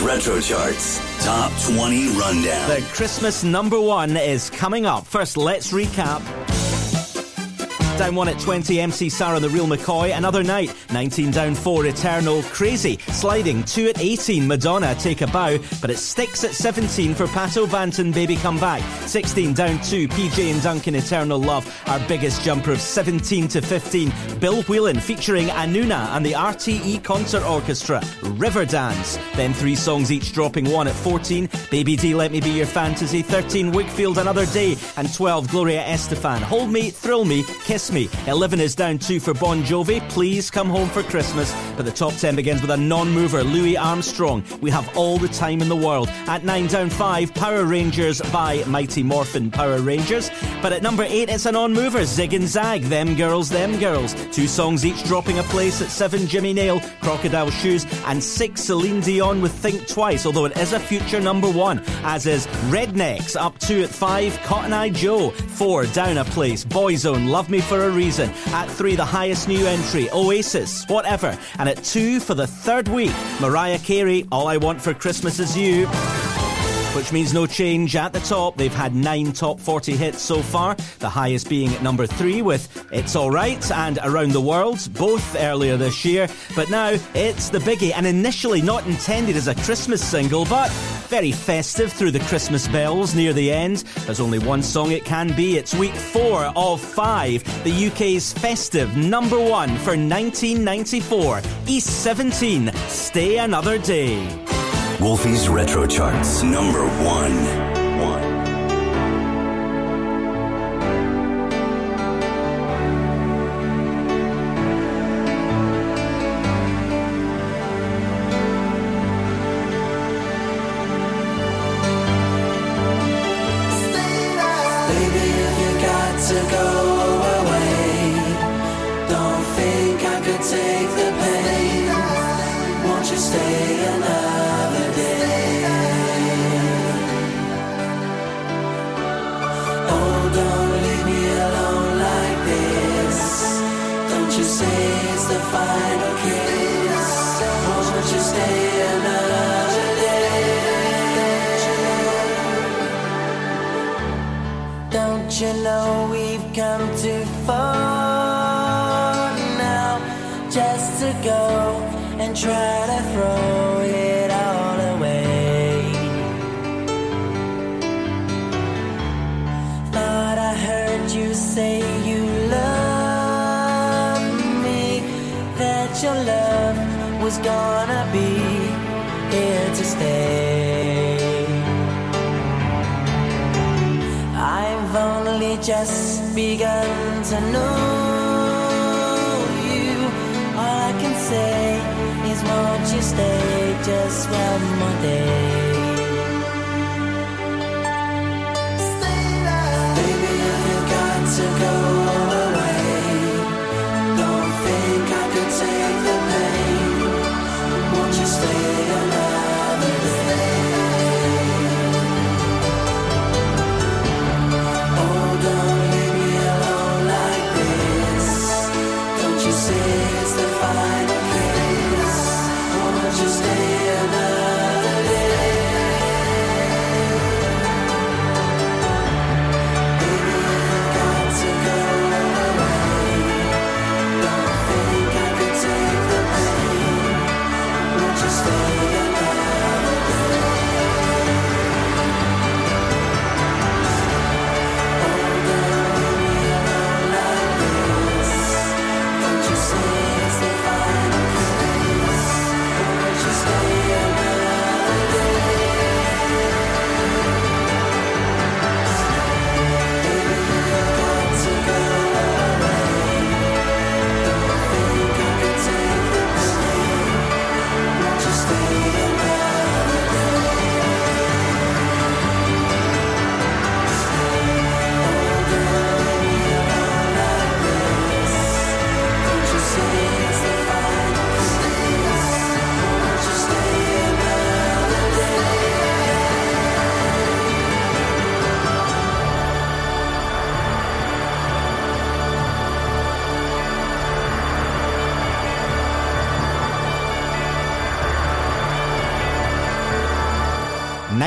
Retro Charts Top 20 Rundown. The Christmas number one is coming up. First, let's recap. Down one at 20, MC Sarah the Real McCoy. Another night 19 down 4, Eternal. Crazy. Sliding 2 at 18, Madonna, Take a Bow. But it sticks at 17 for Pato Banton, Baby Come Back. 16 down 2, PJ and Duncan, Eternal Love. Our biggest jumper of 17 to 15. Bill Whelan featuring Anuna and the RTE Concert Orchestra. River Dance. Then three songs each dropping 1 at 14. Baby D, Let Me Be Your Fantasy. 13, Whigfield, Another Day. And 12, Gloria Estefan. Hold Me, Thrill Me, Kiss Me. 11 is down 2 for Bon Jovi. Please come home for Christmas. But the top 10 begins with a non mover, Louis Armstrong. We have all the time in the world. At 9 down 5, Power Rangers by Mighty Morphin Power Rangers. But at number 8, it's a non mover, Zig and Zag. Them Girls, Them Girls. Two songs each dropping a place at 7, Jimmy Nail, Crocodile Shoes. And 6, Celine Dion with Think Twice, although it is a future number 1. As is Rednex, up 2 at 5, Cotton Eye Joe. 4, down a place, Boyzone, Love Me for a Reason. At 3, the highest new entry, Oasis, Whatever. And at 2, for the third week, Mariah Carey, All I Want for Christmas Is You which means no change at the top. They've had nine top 40 hits so far, the highest being at number three with It's Alright and Around the World, both earlier this year. But now it's the biggie, and initially not intended as a Christmas single, but very festive through the Christmas bells near the end. There's only one song it can be. It's week four of five, the UK's festive number one for 1994. East 17, Stay Another Day. Wolfie's Retro Charts, number one. You stay another day? Don't you know we've come just begun to know you. All I can say is, won't you stay just one more day? Stay Baby, if you've got to go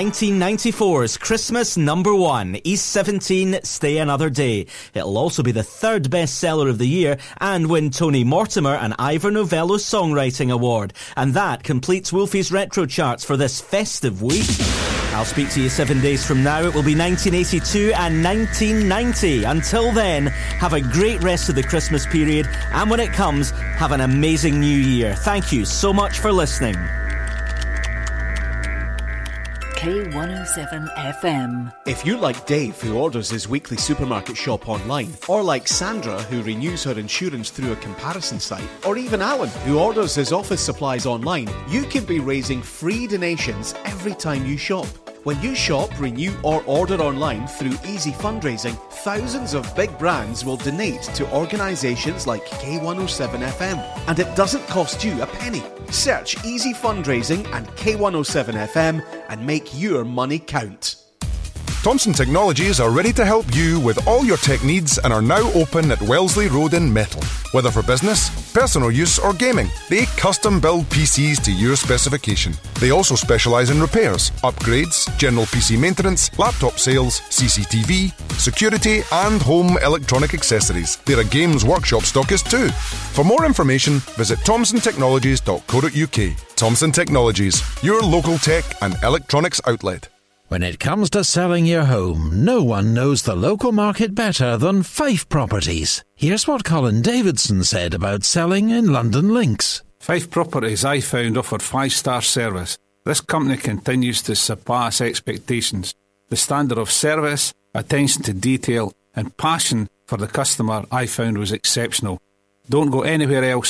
1994's Christmas number one, East 17, Stay Another Day. It'll also be the third bestseller of the year and win Tony Mortimer an Ivor Novello Songwriting Award. And that completes Wolfie's retro charts for this festive week. I'll speak to you seven days from now. It will be 1982 and 1990. Until then, have a great rest of the Christmas period. And when it comes, have an amazing new year. Thank you so much for listening. K107 FM. If you're like Dave, who orders his weekly supermarket shop online, or like Sandra, who renews her insurance through a comparison site, or even Alan, who orders his office supplies online, you can be raising free donations every time you shop. When you shop, renew, or order online through Easy Fundraising, thousands of big brands will donate to organisations like K107 FM, and it doesn't cost you a penny. Search Easy Fundraising and K107 FM and make your money count. Thomson Technologies are ready to help you with all your tech needs and are now open at Wellesley Road in Methil. Whether for business, personal use, or gaming, they custom build PCs to your specification. They also specialise in repairs, upgrades, general PC maintenance, laptop sales, CCTV, security, and home electronic accessories. They're a games workshop stockist too. For more information, visit thomsontechnologies.co.uk. Thomson Technologies, your local tech and electronics outlet. When it comes to selling your home, no one knows the local market better than Fife Properties. Here's what Colin Davidson said about selling in Lundin Links. Fife Properties I found offered five star service. This company continues to surpass expectations. The standard of service, attention to detail, and passion for the customer I found was exceptional. Don't go anywhere else